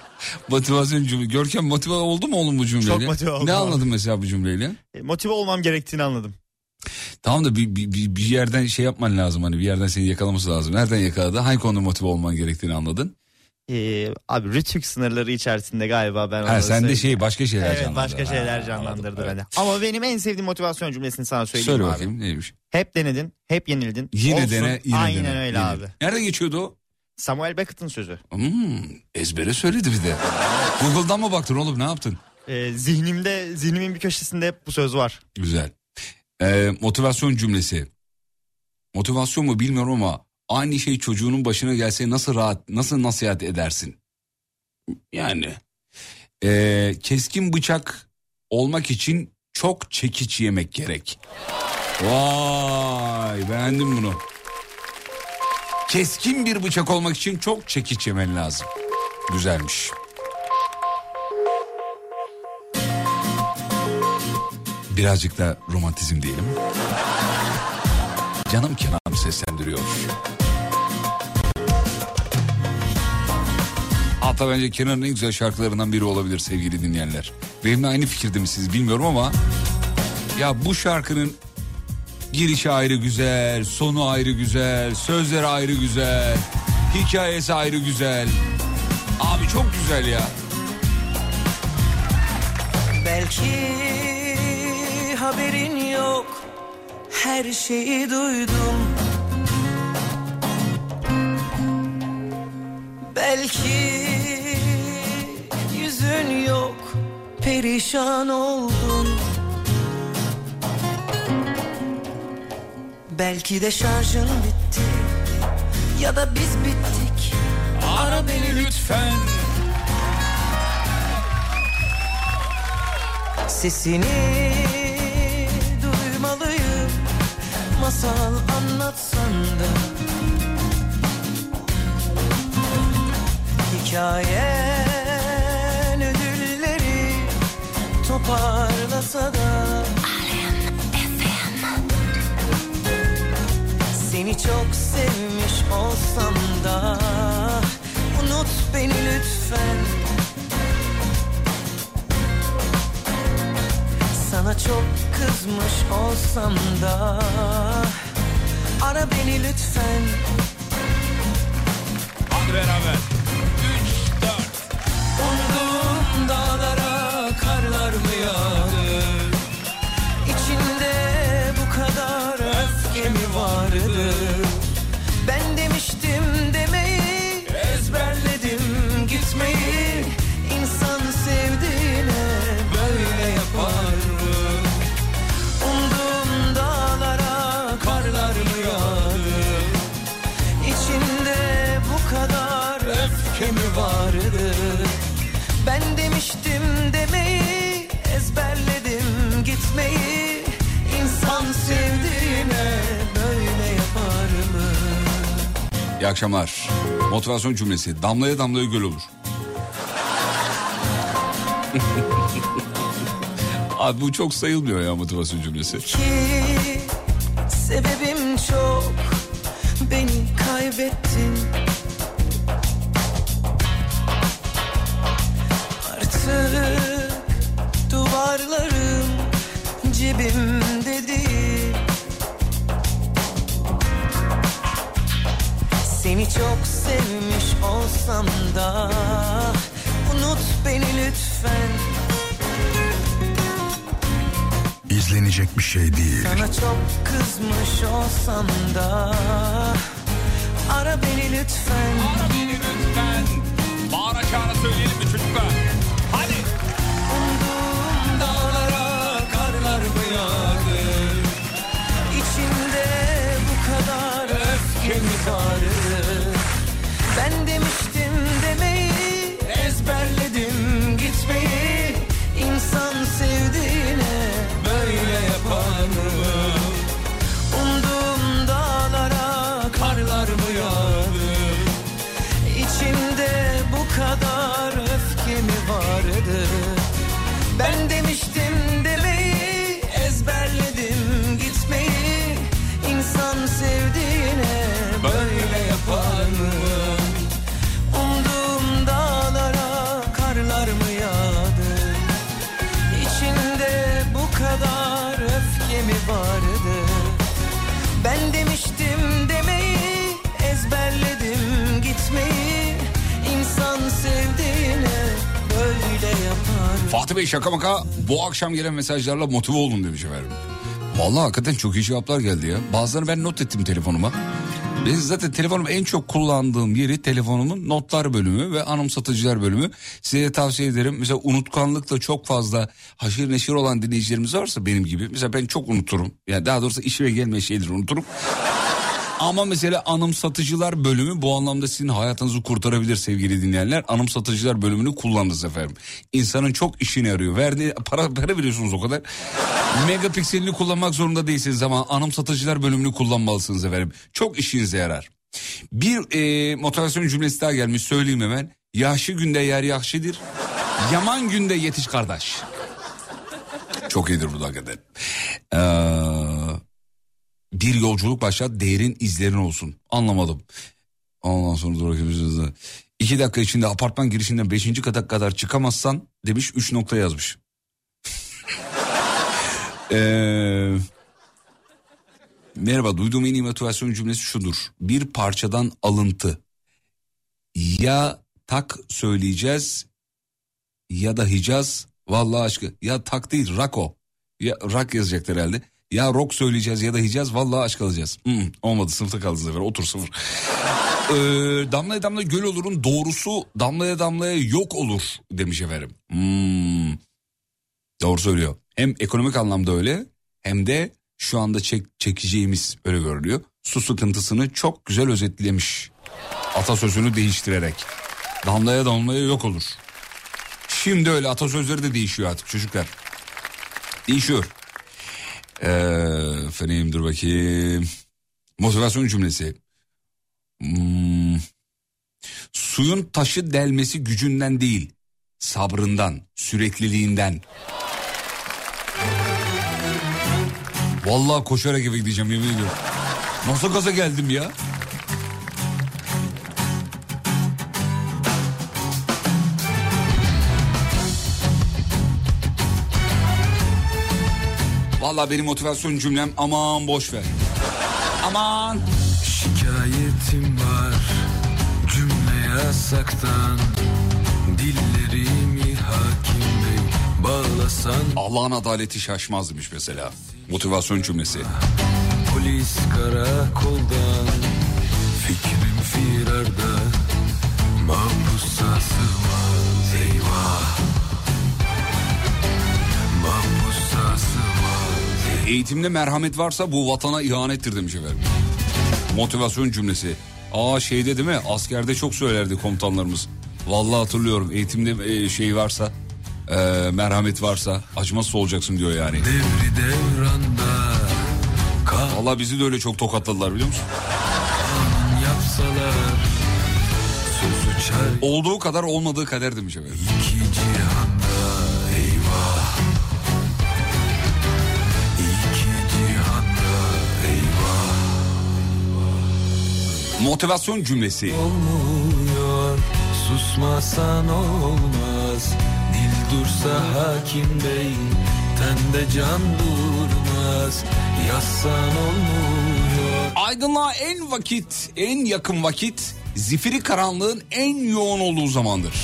motivasyon cümle. Görkem motive oldu mu oğlum bu cümleyle? Çok motive oldum Ne anladın mesela bu cümleyle? E, Motive olmam gerektiğini anladım. Tamam da bir, bir, bir, yerden şey yapman lazım hani bir yerden seni yakalaması lazım. Nereden yakaladı? Hangi konuda motive olman gerektiğini anladın? Ee, abi Rütük sınırları içerisinde galiba ben Ha sen de şey başka şeyler Evet canlandırdı. başka şeyler Ha, canlandırdı anladım, beni. evet. Ama benim en sevdiğim motivasyon cümlesini sana söyleyeyim Söyle abi. bakayım neymiş? Hep denedin, hep yenildin. Yine Olsun. dene yine Aynen dene. öyle yine. abi. Nereden geçiyordu o? Samuel Beckett'ın sözü. Hmm, ezbere söyledi bir de. Google'dan mı baktın oğlum ne yaptın? Ee, zihnimde, zihnimin bir köşesinde hep bu söz var. Güzel. Ee, motivasyon cümlesi. Motivasyon mu bilmiyorum ama aynı şey çocuğunun başına gelse nasıl rahat, nasıl nasihat edersin? Yani ee, keskin bıçak olmak için çok çekiç yemek gerek. Vay beğendim bunu. Keskin bir bıçak olmak için çok çekiç yemen lazım. Güzelmiş. Birazcık da romantizm diyelim. Canım Kenan seslendiriyor. Hatta bence Kenan'ın en güzel şarkılarından biri olabilir sevgili dinleyenler. Benimle aynı fikirde misiniz bilmiyorum ama... Ya bu şarkının girişi ayrı güzel, sonu ayrı güzel, sözleri ayrı güzel, hikayesi ayrı güzel. Abi çok güzel ya. Belki haberin yok Her şeyi duydum Belki yüzün yok Perişan oldun Belki de şarjın bitti. Ya da biz bittik. Ara beni lütfen. Sesini duymalıyım. Masal anlatsan da. Hikayen ödülleri toparlasa da Seni çok sevmiş olsam da Unut beni lütfen Sana çok kızmış olsam da Ara beni lütfen Hadi beraber. 3, 4. Umduğum dağlara İyi akşamlar. Motivasyon cümlesi. Damlaya damlaya göl olur. Abi bu çok sayılmıyor ya motivasyon cümlesi. Çok kızmış olsam da. Ara beni lütfen. Ara beni Bey şaka maka bu akşam gelen mesajlarla motive olun demiş efendim. Vallahi hakikaten çok iyi cevaplar geldi ya. Bazılarını ben not ettim telefonuma. Ben zaten telefonum en çok kullandığım yeri telefonumun notlar bölümü ve anımsatıcılar bölümü. Size de tavsiye ederim. Mesela unutkanlıkla çok fazla haşir neşir olan dinleyicilerimiz varsa benim gibi. Mesela ben çok unuturum. Yani daha doğrusu işime gelmeyen şeyleri unuturum. Ama mesela anımsatıcılar bölümü bu anlamda sizin hayatınızı kurtarabilir sevgili dinleyenler. Anımsatıcılar bölümünü kullandınız efendim. İnsanın çok işine yarıyor. Verdiği para, para veriyorsunuz o kadar. Megapikselini kullanmak zorunda değilsiniz ama anımsatıcılar bölümünü kullanmalısınız efendim. Çok işinize yarar. Bir e, motivasyon cümlesi daha gelmiş söyleyeyim hemen. Yaşı günde yer yakşidir. Yaman günde yetiş kardeş. Çok iyidir bu da hakikaten. Ee, bir yolculuk başlat değerin izlerin olsun. Anlamadım. Ondan sonra dur. İki dakika içinde apartman girişinden beşinci kata kadar çıkamazsan demiş üç nokta yazmış. Ee, merhaba duyduğum en iyi motivasyon cümlesi şudur. Bir parçadan alıntı. Ya tak söyleyeceğiz ya da Hicaz. Vallahi aşkı ya tak değil rako. Ya rak yazacaktır herhalde. Ya rock söyleyeceğiz ya da Hicaz vallahi aşk alacağız. Hmm, olmadı sınıfta kaldınız efendim otur sıfır. Ee, damlaya damlaya göl olurun doğrusu damlaya damlaya yok olur demiş efendim. Hmm, doğru söylüyor. Hem ekonomik anlamda öyle hem de şu anda çek, çekeceğimiz öyle görülüyor. Su sıkıntısını çok güzel özetlemiş. Atasözünü değiştirerek. Damlaya damlaya yok olur. Şimdi öyle atasözleri de değişiyor artık çocuklar. Değişiyor. Ee, efendim dur bakayım. Motivasyon cümlesi. Hmm. Suyun taşı delmesi gücünden değil, sabrından, sürekliliğinden. Vallahi koşarak eve gideceğim yemin ediyorum. Nasıl gaza geldim ya? Vallahi benim motivasyon cümlem aman boş ver. Aman. Şikayetim var cümle yasaktan Dillerimi hakim bey bağlasan Allah'ın adaleti şaşmaz demiş mesela. Motivasyon cümlesi. Polis karakoldan Fikrim firarda Mahpusa sığmaz eyvah Eğitimde merhamet varsa bu vatana ihanettir demiş efendim. Motivasyon cümlesi. Aa şeyde değil mi? Askerde çok söylerdi komutanlarımız. Vallahi hatırlıyorum. Eğitimde e, şey varsa, e, merhamet varsa acımasız olacaksın diyor yani. Devri devranda Vallahi bizi de öyle çok tokatladılar biliyor musun? Yapsalar Olduğu kadar olmadığı kader demiş efendim. iki cihanda Motivasyon cümlesi. Olmuyor susmasan olmaz Dil dursa hakim bey Tende can durmaz Yazsan olmuyor Aydınlığa en vakit, en yakın vakit zifiri karanlığın en yoğun olduğu zamandır.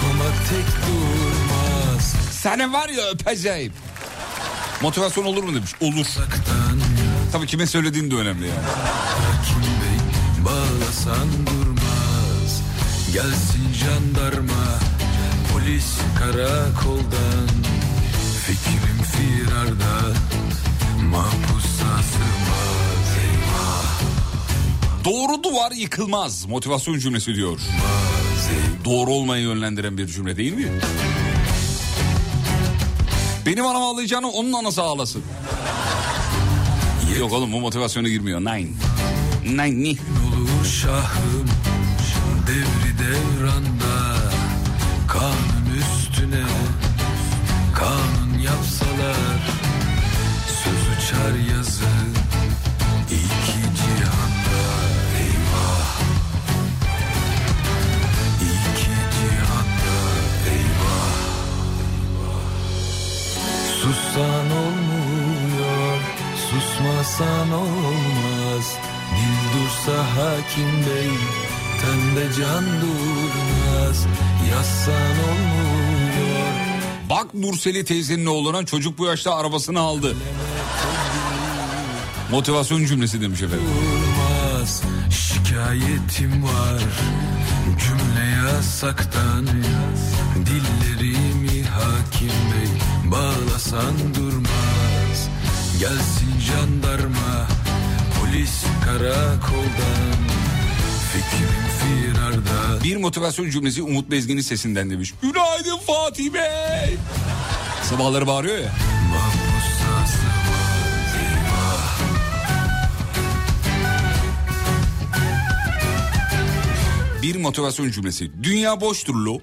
Komak tek durmaz Seni var ya öpeceğim. Motivasyon olur mu demiş. Olur. Tabii kime söylediğin de önemli yani. Bağlasan durmaz Gelsin jandarma Polis karakoldan Fikrim firarda Mahpusa sığmaz Eyvah Doğru duvar yıkılmaz. Motivasyon cümlesi diyor. Doğru olmayı yönlendiren bir cümle değil mi? Benim anam ağlayacağını onun anası ağlasın. Yok oğlum bu motivasyona girmiyor. Nine. Nine ni. Şahım Devri devranda Kanun üstüne Kanun yapsalar Söz uçar yazı iki cihanda. Eyvah! İki cihanda Eyvah! Sussan olmuyor Susmasan Dil dursa hakim bey Tende can durmaz. Yazsan olmuyor. Bak Nurseli teyzenin oğluna çocuk bu yaşta arabasını aldı. Motivasyon cümlesi demiş efendim. Durmaz Şikayetim var. Cümle yasaktan Dillerimi hakim bey Bağlasan durmaz. Gelsin jandarma Polis karakoldan Fikrim firarda Bir motivasyon cümlesi Umut Bezgin'in sesinden demiş. Günaydın Fatih Bey. Sabahları bağırıyor ya. Bir motivasyon cümlesi. Dünya boştur lo.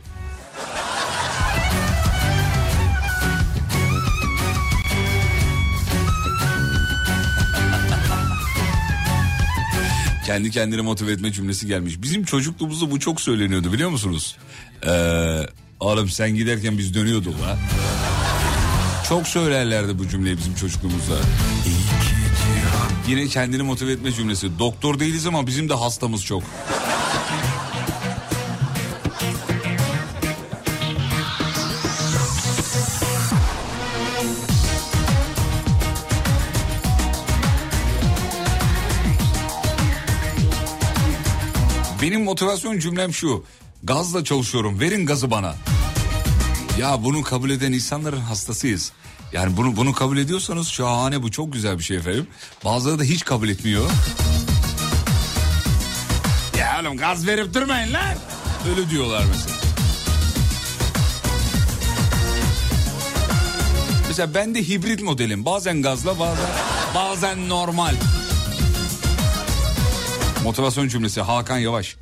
Kendi kendine motive etme cümlesi gelmiş. Bizim çocukluğumuzda bu çok söyleniyordu biliyor musunuz? Ee, oğlum sen giderken biz dönüyorduk ha. Çok söylerlerdi bu cümleyi bizim çocukluğumuzda. Yine kendini motive etme cümlesi. Doktor değiliz ama bizim de hastamız çok. Benim motivasyon cümlem şu. Gazla çalışıyorum verin gazı bana. Ya bunu kabul eden insanların hastasıyız. Yani bunu bunu kabul ediyorsanız şahane bu çok güzel bir şey efendim. Bazıları da hiç kabul etmiyor. Ya oğlum gaz verip durmayın lan. Öyle diyorlar mesela. Mesela ben de hibrit modelim. Bazen gazla bazen bazen normal. Motivasyon cümlesi Hakan Yavaş.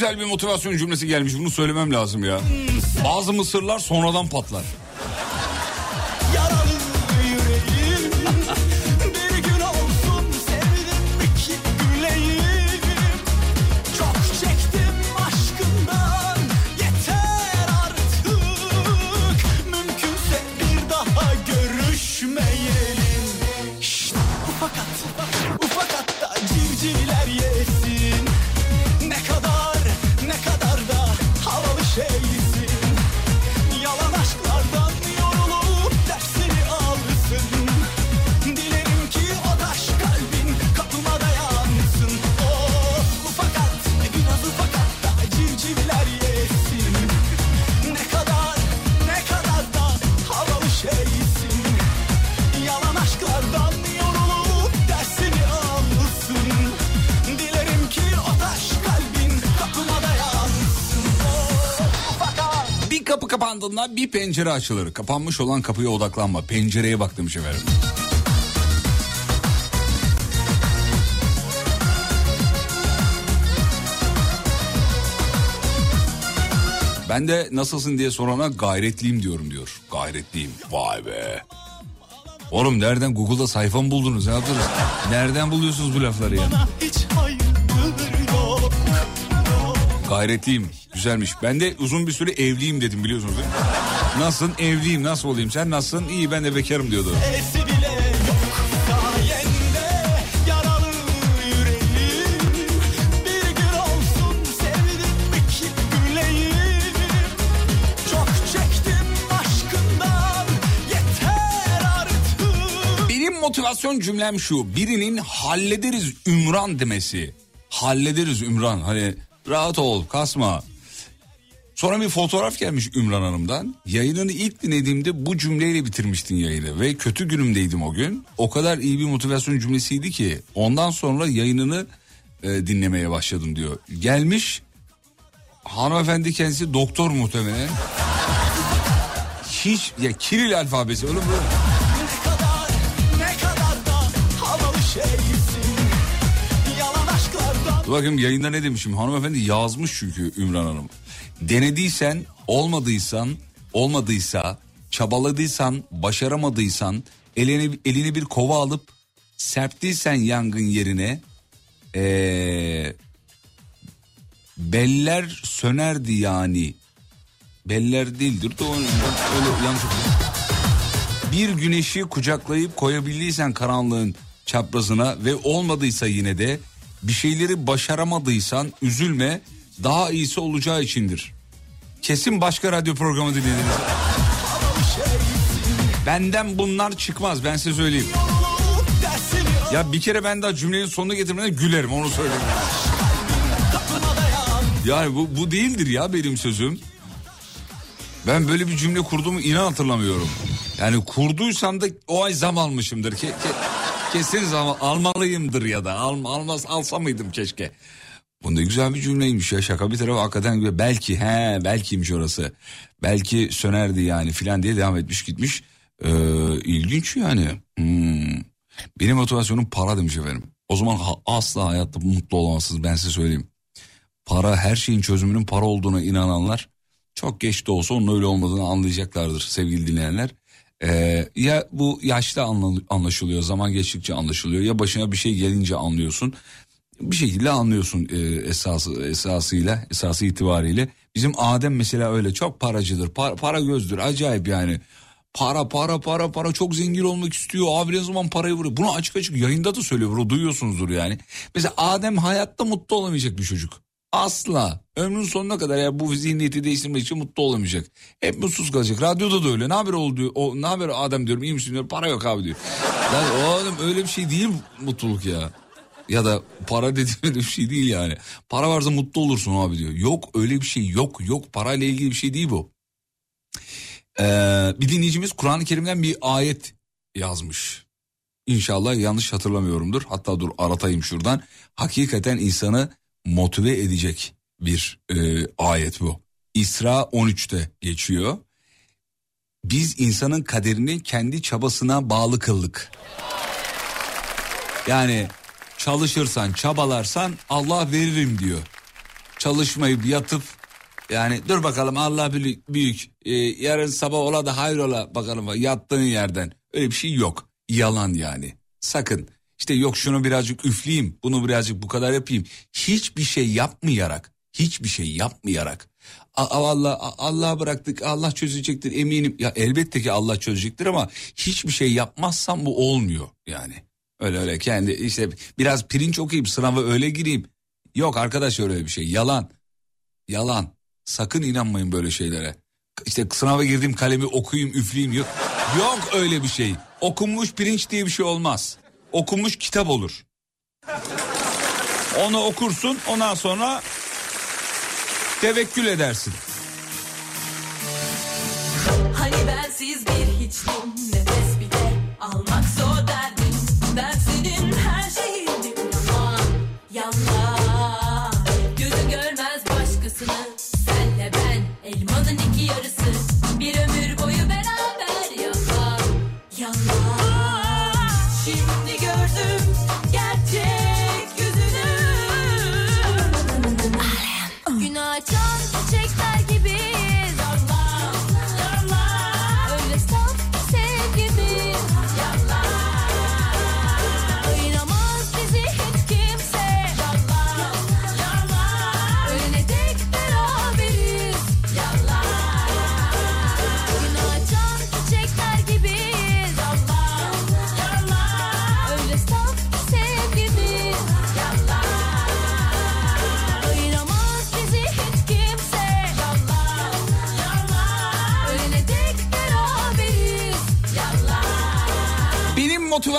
Güzel bir motivasyon cümlesi gelmiş. Bunu söylemem lazım ya. Bazı mısırlar sonradan patlar. Kapandığında bir pencere açılır. Kapanmış olan kapıya odaklanma. Pencereye bak demiş efendim. Ben de nasılsın diye sorana gayretliyim diyorum diyor. Gayretliyim. Vay be. Oğlum nereden Google'da sayfa mı buldunuz? Ne yaptınız? Nereden buluyorsunuz bu lafları ya? Hiç hayır yok Gayretliyim. Güzelmiş. Ben de uzun bir süre evliyim dedim biliyorsunuz değil mi? Nasılsın? Evliyim. Nasıl olayım? Sen nasılsın? İyi ben de bekarım diyordu. Benim motivasyon cümlem şu. Birinin hallederiz Ümran demesi. Hallederiz Ümran. Hani rahat ol kasma. Sonra bir fotoğraf gelmiş Ümran Hanım'dan. Yayınını ilk dinlediğimde bu cümleyle bitirmiştin yayını. Ve kötü günümdeydim o gün. O kadar iyi bir motivasyon cümlesiydi ki. Ondan sonra yayınını e, dinlemeye başladım diyor. Gelmiş hanımefendi kendisi doktor muhtemelen. Hiç ya Kiril alfabesi oğlum bu. Bakayım yayında ne demişim hanımefendi yazmış çünkü Ümran Hanım. Denediysen olmadıysan olmadıysa çabaladıysan başaramadıysan elini, elini bir kova alıp serptiysen yangın yerine ee, beller sönerdi yani. Beller değildir de öyle yanlış. Bir güneşi kucaklayıp koyabildiysen karanlığın çaprazına ve olmadıysa yine de bir şeyleri başaramadıysan üzülme daha iyisi olacağı içindir. Kesin başka radyo programı dinlediniz. Benden bunlar çıkmaz ben size söyleyeyim. Ya bir kere ben daha cümlenin sonuna getirmeden gülerim onu söyleyeyim. Yani bu, bu değildir ya benim sözüm. Ben böyle bir cümle kurduğumu inan hatırlamıyorum. Yani kurduysam da o ay zam almışımdır. Ke- ke- kesin zam almalıyımdır ya da al, almaz alsa mıydım keşke. Bunda güzel bir cümleymiş ya şaka bir tarafa hakikaten. Belki he belkiymiş orası. Belki sönerdi yani filan diye devam etmiş gitmiş. Ee, ilginç yani. Hmm. Benim motivasyonum para demiş efendim. O zaman ha- asla hayatta mutlu olamazsınız ben size söyleyeyim. Para her şeyin çözümünün para olduğuna inananlar çok geç de olsa onun öyle olmadığını anlayacaklardır sevgili dinleyenler. Ee, ya bu yaşta anla- anlaşılıyor zaman geçtikçe anlaşılıyor ya başına bir şey gelince anlıyorsun. Bir şekilde anlıyorsun e, esası esasıyla esası itibariyle. Bizim Adem mesela öyle çok paracıdır para, para gözdür acayip yani. Para para para para çok zengin olmak istiyor abi ne zaman parayı vuruyor. Bunu açık açık yayında da söylüyor bunu duyuyorsunuzdur yani. Mesela Adem hayatta mutlu olamayacak bir çocuk. Asla. Ömrün sonuna kadar ya bu zihniyeti değiştirmek için mutlu olamayacak. Hep mutsuz kalacak. Radyoda da öyle. Ne haber oldu? O ne haber Adem diyorum. iyi misin diyor. Para yok abi diyor. Yani oğlum öyle bir şey değil mutluluk ya. Ya da para dediğim öyle bir şey değil yani. Para varsa mutlu olursun abi diyor. Yok öyle bir şey yok. Yok parayla ilgili bir şey değil bu. Ee, bir dinleyicimiz Kur'an-ı Kerim'den bir ayet yazmış. İnşallah yanlış hatırlamıyorumdur. Hatta dur aratayım şuradan. Hakikaten insanı motive edecek bir e, ayet bu. İsra 13'te geçiyor. Biz insanın kaderini kendi çabasına bağlı kıldık. Yani çalışırsan çabalarsan Allah veririm diyor. Çalışmayıp yatıp yani dur bakalım Allah büyük, büyük e, yarın sabah ola da hayrola bakalım yattığın yerden öyle bir şey yok. Yalan yani sakın işte yok şunu birazcık üfleyeyim bunu birazcık bu kadar yapayım. Hiçbir şey yapmayarak hiçbir şey yapmayarak Allah Allah bıraktık Allah çözecektir eminim. Ya elbette ki Allah çözecektir ama hiçbir şey yapmazsam bu olmuyor yani. Öyle öyle kendi işte biraz pirinç okuyayım sınava öyle gireyim. Yok arkadaş öyle bir şey yalan. Yalan. Sakın inanmayın böyle şeylere. İşte sınava girdiğim kalemi okuyayım üfleyeyim yok. Yok öyle bir şey. Okunmuş pirinç diye bir şey olmaz. Okunmuş kitap olur. Onu okursun ondan sonra tevekkül edersin. Hani bensiz bir hiçtim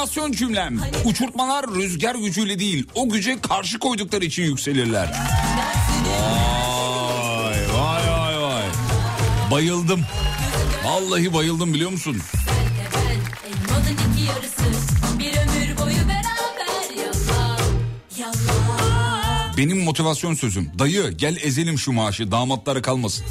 motivasyon cümlem. Uçurtmalar rüzgar gücüyle değil o güce karşı koydukları için yükselirler. Vay vay vay vay. Bayıldım. Vallahi bayıldım biliyor musun? Benim motivasyon sözüm. Dayı gel ezelim şu maaşı damatları kalmasın.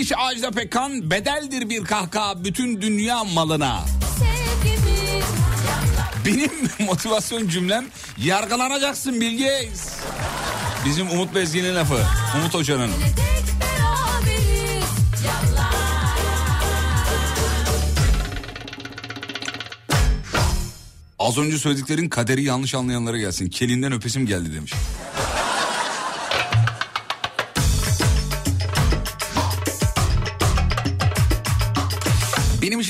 Demiş Ajda Pekkan? Bedeldir bir kahkaha bütün dünya malına. Benim motivasyon cümlem yargılanacaksın Bilge. Bizim Umut Bezgin'in lafı. Umut Hoca'nın. Az önce söylediklerin kaderi yanlış anlayanlara gelsin. Kelinden öpesim geldi demiş.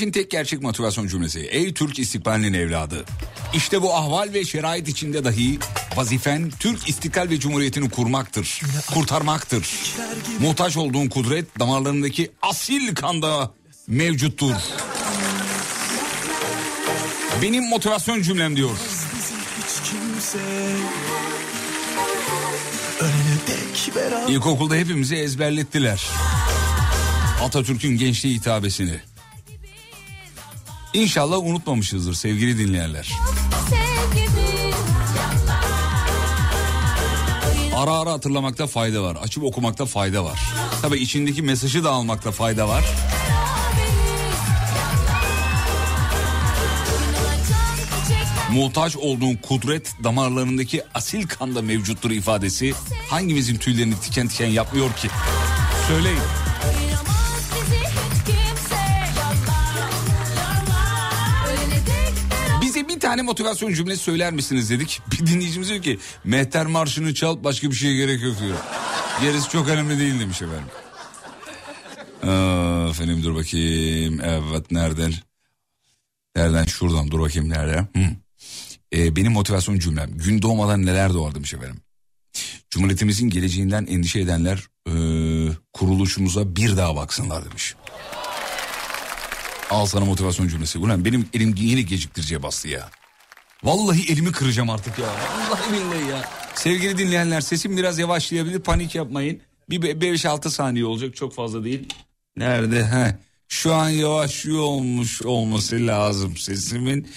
İçin tek gerçek motivasyon cümlesi. Ey Türk istikbalinin evladı. İşte bu ahval ve şerait içinde dahi vazifen Türk istiklal ve cumhuriyetini kurmaktır. Kurtarmaktır. Muhtaç olduğun kudret damarlarındaki asil kanda mevcuttur. Benim motivasyon cümlem diyor. İlkokulda hepimizi ezberlettiler. Atatürk'ün gençliğe hitabesini. İnşallah unutmamışızdır sevgili dinleyenler. Ara ara hatırlamakta fayda var. Açıp okumakta fayda var. Tabii içindeki mesajı da almakta fayda var. Muhtaç olduğun kudret damarlarındaki asil kanda mevcuttur ifadesi hangimizin tüylerini tiken tiken yapmıyor ki? Söyleyin. Tane motivasyon cümlesi söyler misiniz dedik. Bir dinleyicimiz diyor ki Mehter Marşı'nı çal başka bir şeye gerek yok diyor. Gerisi çok önemli değil demiş efendim. Aa, efendim dur bakayım. Evet nereden? Nereden? Şuradan dur bakayım nerede? Hı. Ee, benim motivasyon cümlem. Gün doğmadan neler doğar demiş efendim. Cumhuriyetimizin geleceğinden endişe edenler e, kuruluşumuza bir daha baksınlar demiş. Al sana motivasyon cümlesi. Ulan benim elim yine geciktiriciye bastı ya. Vallahi elimi kıracağım artık ya. Vallahi billahi ya. Sevgili dinleyenler sesim biraz yavaşlayabilir panik yapmayın. Bir 5-6 saniye olacak çok fazla değil. Nerede? He. Şu an yavaşlıyor olmuş olması lazım sesimin.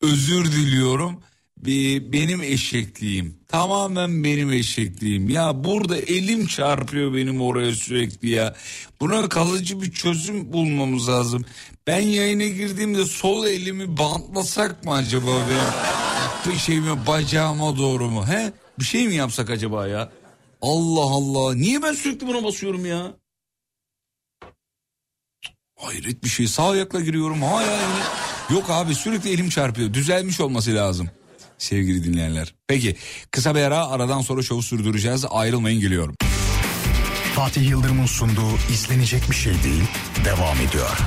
Özür diliyorum. Bir, benim eşekliğim. Tamamen benim eşekliğim. Ya burada elim çarpıyor benim oraya sürekli ya. Buna kalıcı bir çözüm bulmamız lazım. Ben yayına girdiğimde sol elimi bantlasak mı acaba benim? Bir şey mi bacağıma doğru mu? He? Bir şey mi yapsak acaba ya? Allah Allah. Niye ben sürekli buna basıyorum ya? Hayret bir şey. Sağ ayakla giriyorum. Hala yine- Yok abi sürekli elim çarpıyor. Düzelmiş olması lazım. Sevgili dinleyenler. Peki kısa bir ara aradan sonra şovu sürdüreceğiz. Ayrılmayın geliyorum. Fatih Yıldırım'ın sunduğu izlenecek bir şey değil devam ediyor.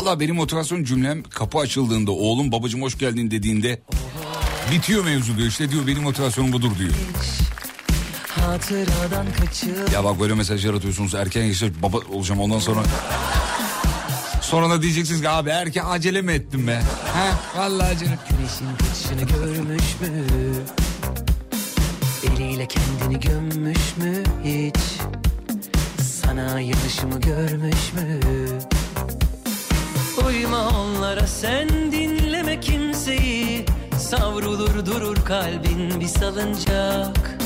Valla benim motivasyon cümlem kapı açıldığında oğlum babacım hoş geldin dediğinde bitiyor mevzu diyor. İşte diyor benim motivasyonum budur diyor. Ya bak böyle mesajlar atıyorsunuz erken yaşta baba olacağım ondan sonra. Sonra da diyeceksiniz ki abi erken acele mi ettim be? Ha vallahi acele. Güneşin kaçışını görmüş mü? Eliyle kendini gömmüş mü hiç? Sana yanışımı görmüş mü? Uyma onlara sen dinleme kimseyi Savrulur durur kalbin bir salıncak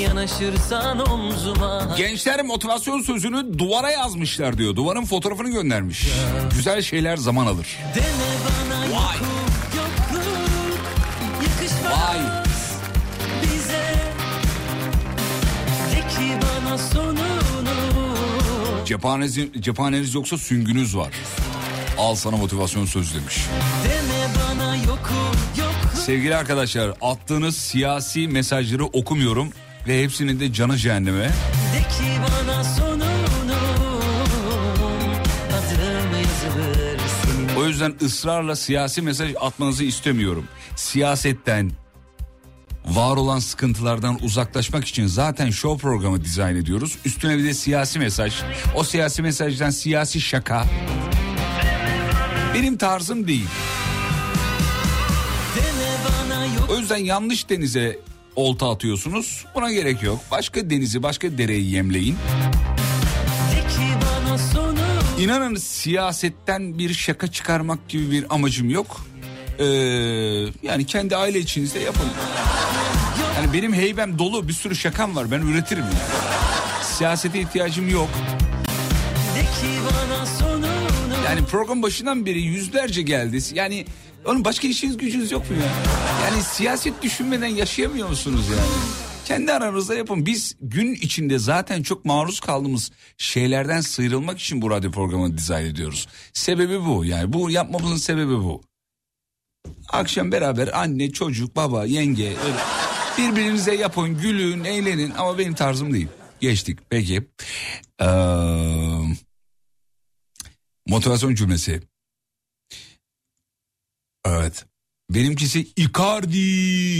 Yanaşırsan omzuma Gençler motivasyon sözünü duvara yazmışlar diyor. Duvarın fotoğrafını göndermiş. Güzel şeyler zaman alır. Deme bana Vay. yokluk Yakışmaz Vay. bize De ki bana sonunu Cephaneniz, cephaneniz yoksa süngünüz var. Al sana motivasyon sözü demiş. Yokum yokluk Sevgili arkadaşlar attığınız siyasi mesajları okumuyorum ve hepsinin de canı cehenneme. Sonunu O yüzden ısrarla siyasi mesaj atmanızı istemiyorum. Siyasetten, var olan sıkıntılardan uzaklaşmak için zaten show programı dizayn ediyoruz. Üstüne bir de siyasi mesaj. O siyasi mesajdan siyasi şaka. Benim tarzım değil. O yüzden yanlış denize olta atıyorsunuz. Buna gerek yok. Başka denizi, başka dereyi yemleyin. İnanın siyasetten bir şaka çıkarmak gibi bir amacım yok. Ee, yani kendi aile içinizde yapın. Yani benim heybem dolu bir sürü şakam var ben üretirim yani. Siyasete ihtiyacım yok. De ki bana sonunu Yani program başından beri yüzlerce geldi. Yani onun başka işiniz gücünüz yok mu ya? Yani siyaset düşünmeden yaşayamıyor musunuz yani? Kendi aranızda yapın. Biz gün içinde zaten çok maruz kaldığımız şeylerden sıyrılmak için bu radyo programını dizayn ediyoruz. Sebebi bu yani bu yapmamızın sebebi bu. Akşam beraber anne, çocuk, baba, yenge öyle birbirinize yapın, gülün, eğlenin ama benim tarzım değil. Geçtik peki. Ee, motivasyon cümlesi. Evet. Benimkisi Icardi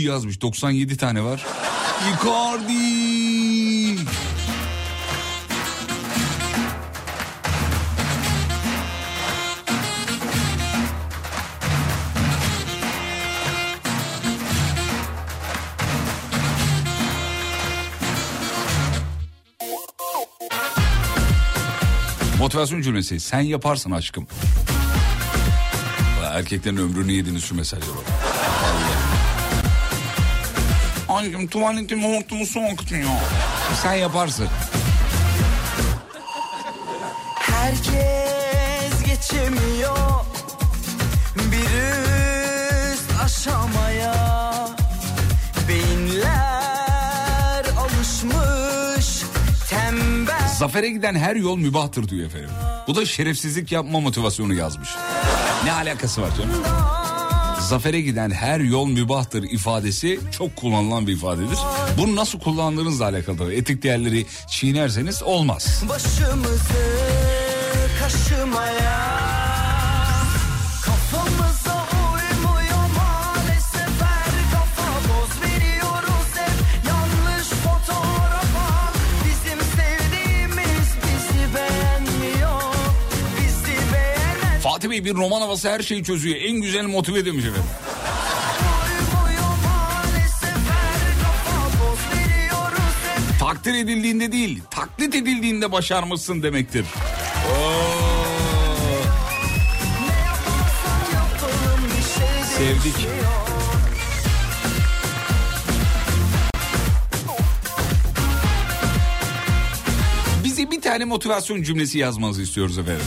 yazmış. 97 tane var. Icardi. Motivasyon cümlesi. Sen yaparsın aşkım. Erkeklerin ömrünü yediniz şu mesajlara. Vallahi. Aşkım tuvaletim hortumu soğuktuyor. Sen yaparsın. Herkes geçemiyor Zafere giden her yol mübahtır diyor efendim. Bu da şerefsizlik yapma motivasyonu yazmış. Ne alakası var canım? Zafere giden her yol mübahtır ifadesi çok kullanılan bir ifadedir. Bunu nasıl kullandığınızla alakalı. Etik değerleri çiğnerseniz olmaz. Başımızı kaşımaya Fatih Bey bir roman havası her şeyi çözüyor. En güzel motive demiş efendim. Takdir edildiğinde değil, taklit edildiğinde başarmışsın demektir. Sevdik. Bize bir tane motivasyon cümlesi yazmanızı istiyoruz efendim.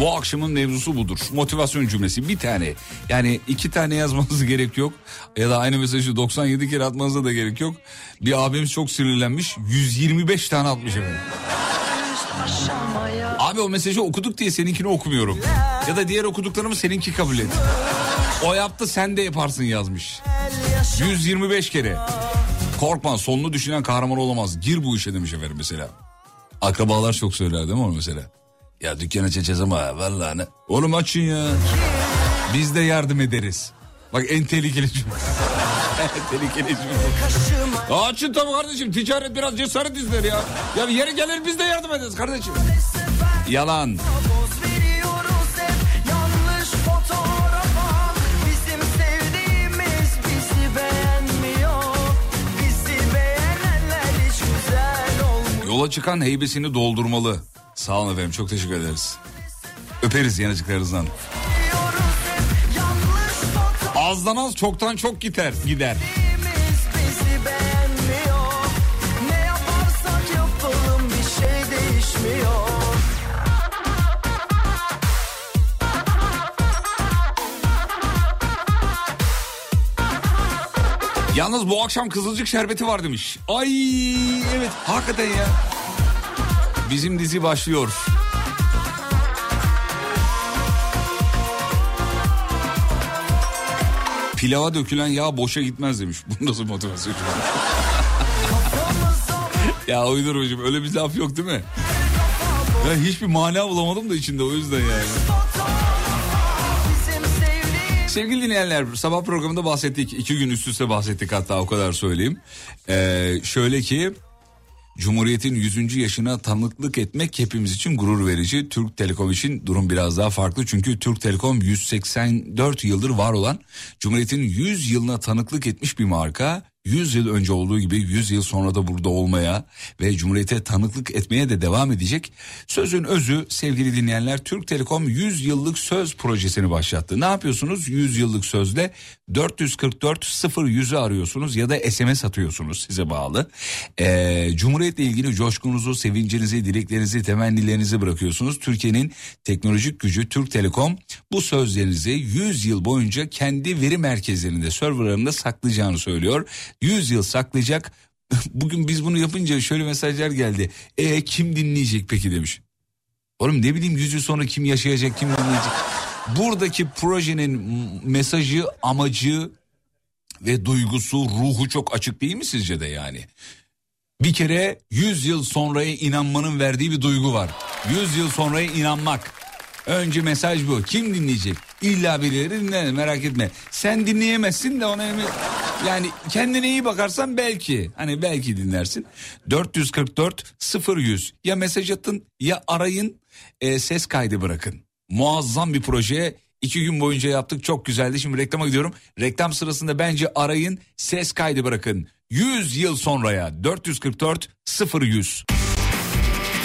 Bu akşamın mevzusu budur. Motivasyon cümlesi bir tane. Yani iki tane yazmanız gerek yok. Ya da aynı mesajı 97 kere atmanıza da gerek yok. Bir abimiz çok sinirlenmiş. 125 tane atmış efendim. Abi o mesajı okuduk diye seninkini okumuyorum. Ya da diğer okuduklarımı seninki kabul et. O yaptı sen de yaparsın yazmış. 125 kere. Korkma sonunu düşünen kahraman olamaz. Gir bu işe demiş efendim mesela. Akrabalar çok söyler değil mi onu mesela? Ya dükkan açacağız ama vallahi ne. Oğlum açın ya. Biz de yardım ederiz. Bak en tehlikeli cümle. tehlikeli cümle. Açın tabii kardeşim. Ticaret biraz cesaret ister ya. Ya yeri gelir biz de yardım ederiz kardeşim. Yalan. Yola çıkan heybesini doldurmalı. Sağ olun efendim çok teşekkür ederiz. Öperiz yanıcıklarınızdan. Azdan az çoktan çok gider. gider. Yalnız bu akşam kızılcık şerbeti var demiş. Ay evet hakikaten ya. Bizim dizi başlıyor. Pilava dökülen yağ boşa gitmez demiş. Bu nasıl motivasyon? ya uydurmacığım öyle bir laf yok değil mi? Ben hiçbir mana bulamadım da içinde o yüzden yani. Sevgili dinleyenler sabah programında bahsettik. iki gün üst üste bahsettik hatta o kadar söyleyeyim. Ee, şöyle ki Cumhuriyet'in 100. yaşına tanıklık etmek hepimiz için gurur verici. Türk Telekom için durum biraz daha farklı. Çünkü Türk Telekom 184 yıldır var olan Cumhuriyet'in 100 yılına tanıklık etmiş bir marka. 100 yıl önce olduğu gibi 100 yıl sonra da burada olmaya ve Cumhuriyet'e tanıklık etmeye de devam edecek. Sözün özü sevgili dinleyenler Türk Telekom 100 yıllık söz projesini başlattı. Ne yapıyorsunuz 100 yıllık sözle 444 0100'ü arıyorsunuz ya da SMS atıyorsunuz size bağlı. Ee, Cumhuriyet'le ilgili coşkunuzu, sevincinizi, dileklerinizi, temennilerinizi bırakıyorsunuz. Türkiye'nin teknolojik gücü Türk Telekom bu sözlerinizi 100 yıl boyunca kendi veri merkezlerinde, serverlarında saklayacağını söylüyor. 100 yıl saklayacak. Bugün biz bunu yapınca şöyle mesajlar geldi. E kim dinleyecek peki demiş. Oğlum ne bileyim 100 yıl sonra kim yaşayacak, kim dinleyecek. Buradaki projenin mesajı, amacı ve duygusu, ruhu çok açık değil mi sizce de yani? Bir kere 100 yıl sonraya inanmanın verdiği bir duygu var. 100 yıl sonraya inanmak. Önce mesaj bu. Kim dinleyecek? İlla birileri dinler merak etme. Sen dinleyemezsin de ona emin... Yani kendine iyi bakarsan belki. Hani belki dinlersin. 444 0100 ya mesaj atın ya arayın e, ses kaydı bırakın. Muazzam bir proje. İki gün boyunca yaptık çok güzeldi. Şimdi reklama gidiyorum. Reklam sırasında bence arayın ses kaydı bırakın. 100 yıl sonraya 444 0100.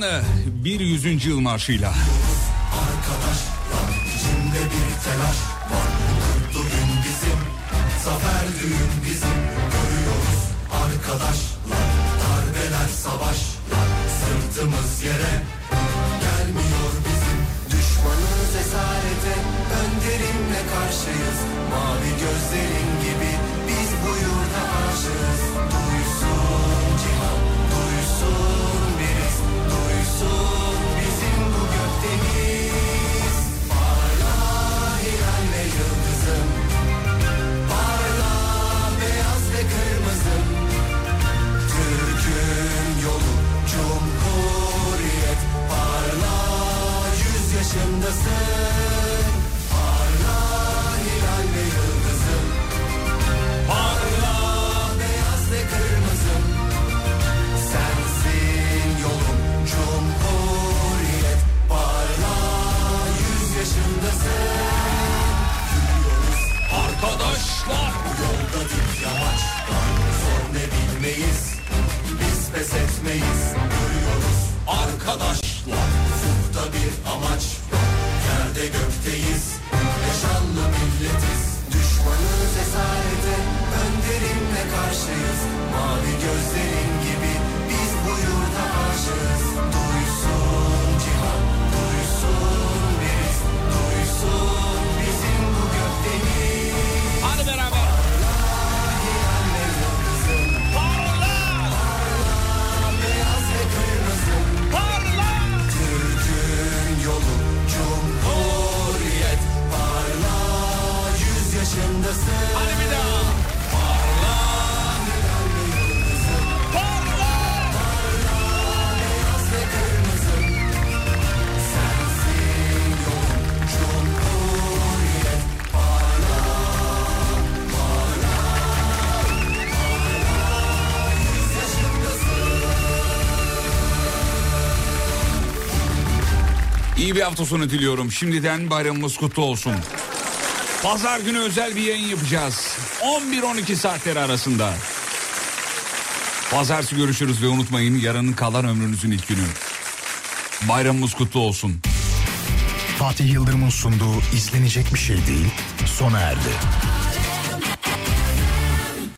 Zamanı bir yüzüncü yıl marşıyla. Arkadaşlar içimde bir telaş var bizim Zafer düğün bizim Görüyoruz arkadaşlar Darbeler savaşlar Sırtımız yere Gelmiyor bizim Düşmanız esarete Önderimle karşıyız hafta sonu diliyorum. Şimdiden bayramımız kutlu olsun. Pazar günü özel bir yayın yapacağız. 11-12 saatleri arasında. Pazartesi görüşürüz ve unutmayın yarının kalan ömrünüzün ilk günü. Bayramımız kutlu olsun. Fatih Yıldırım'ın sunduğu izlenecek bir şey değil sona erdi.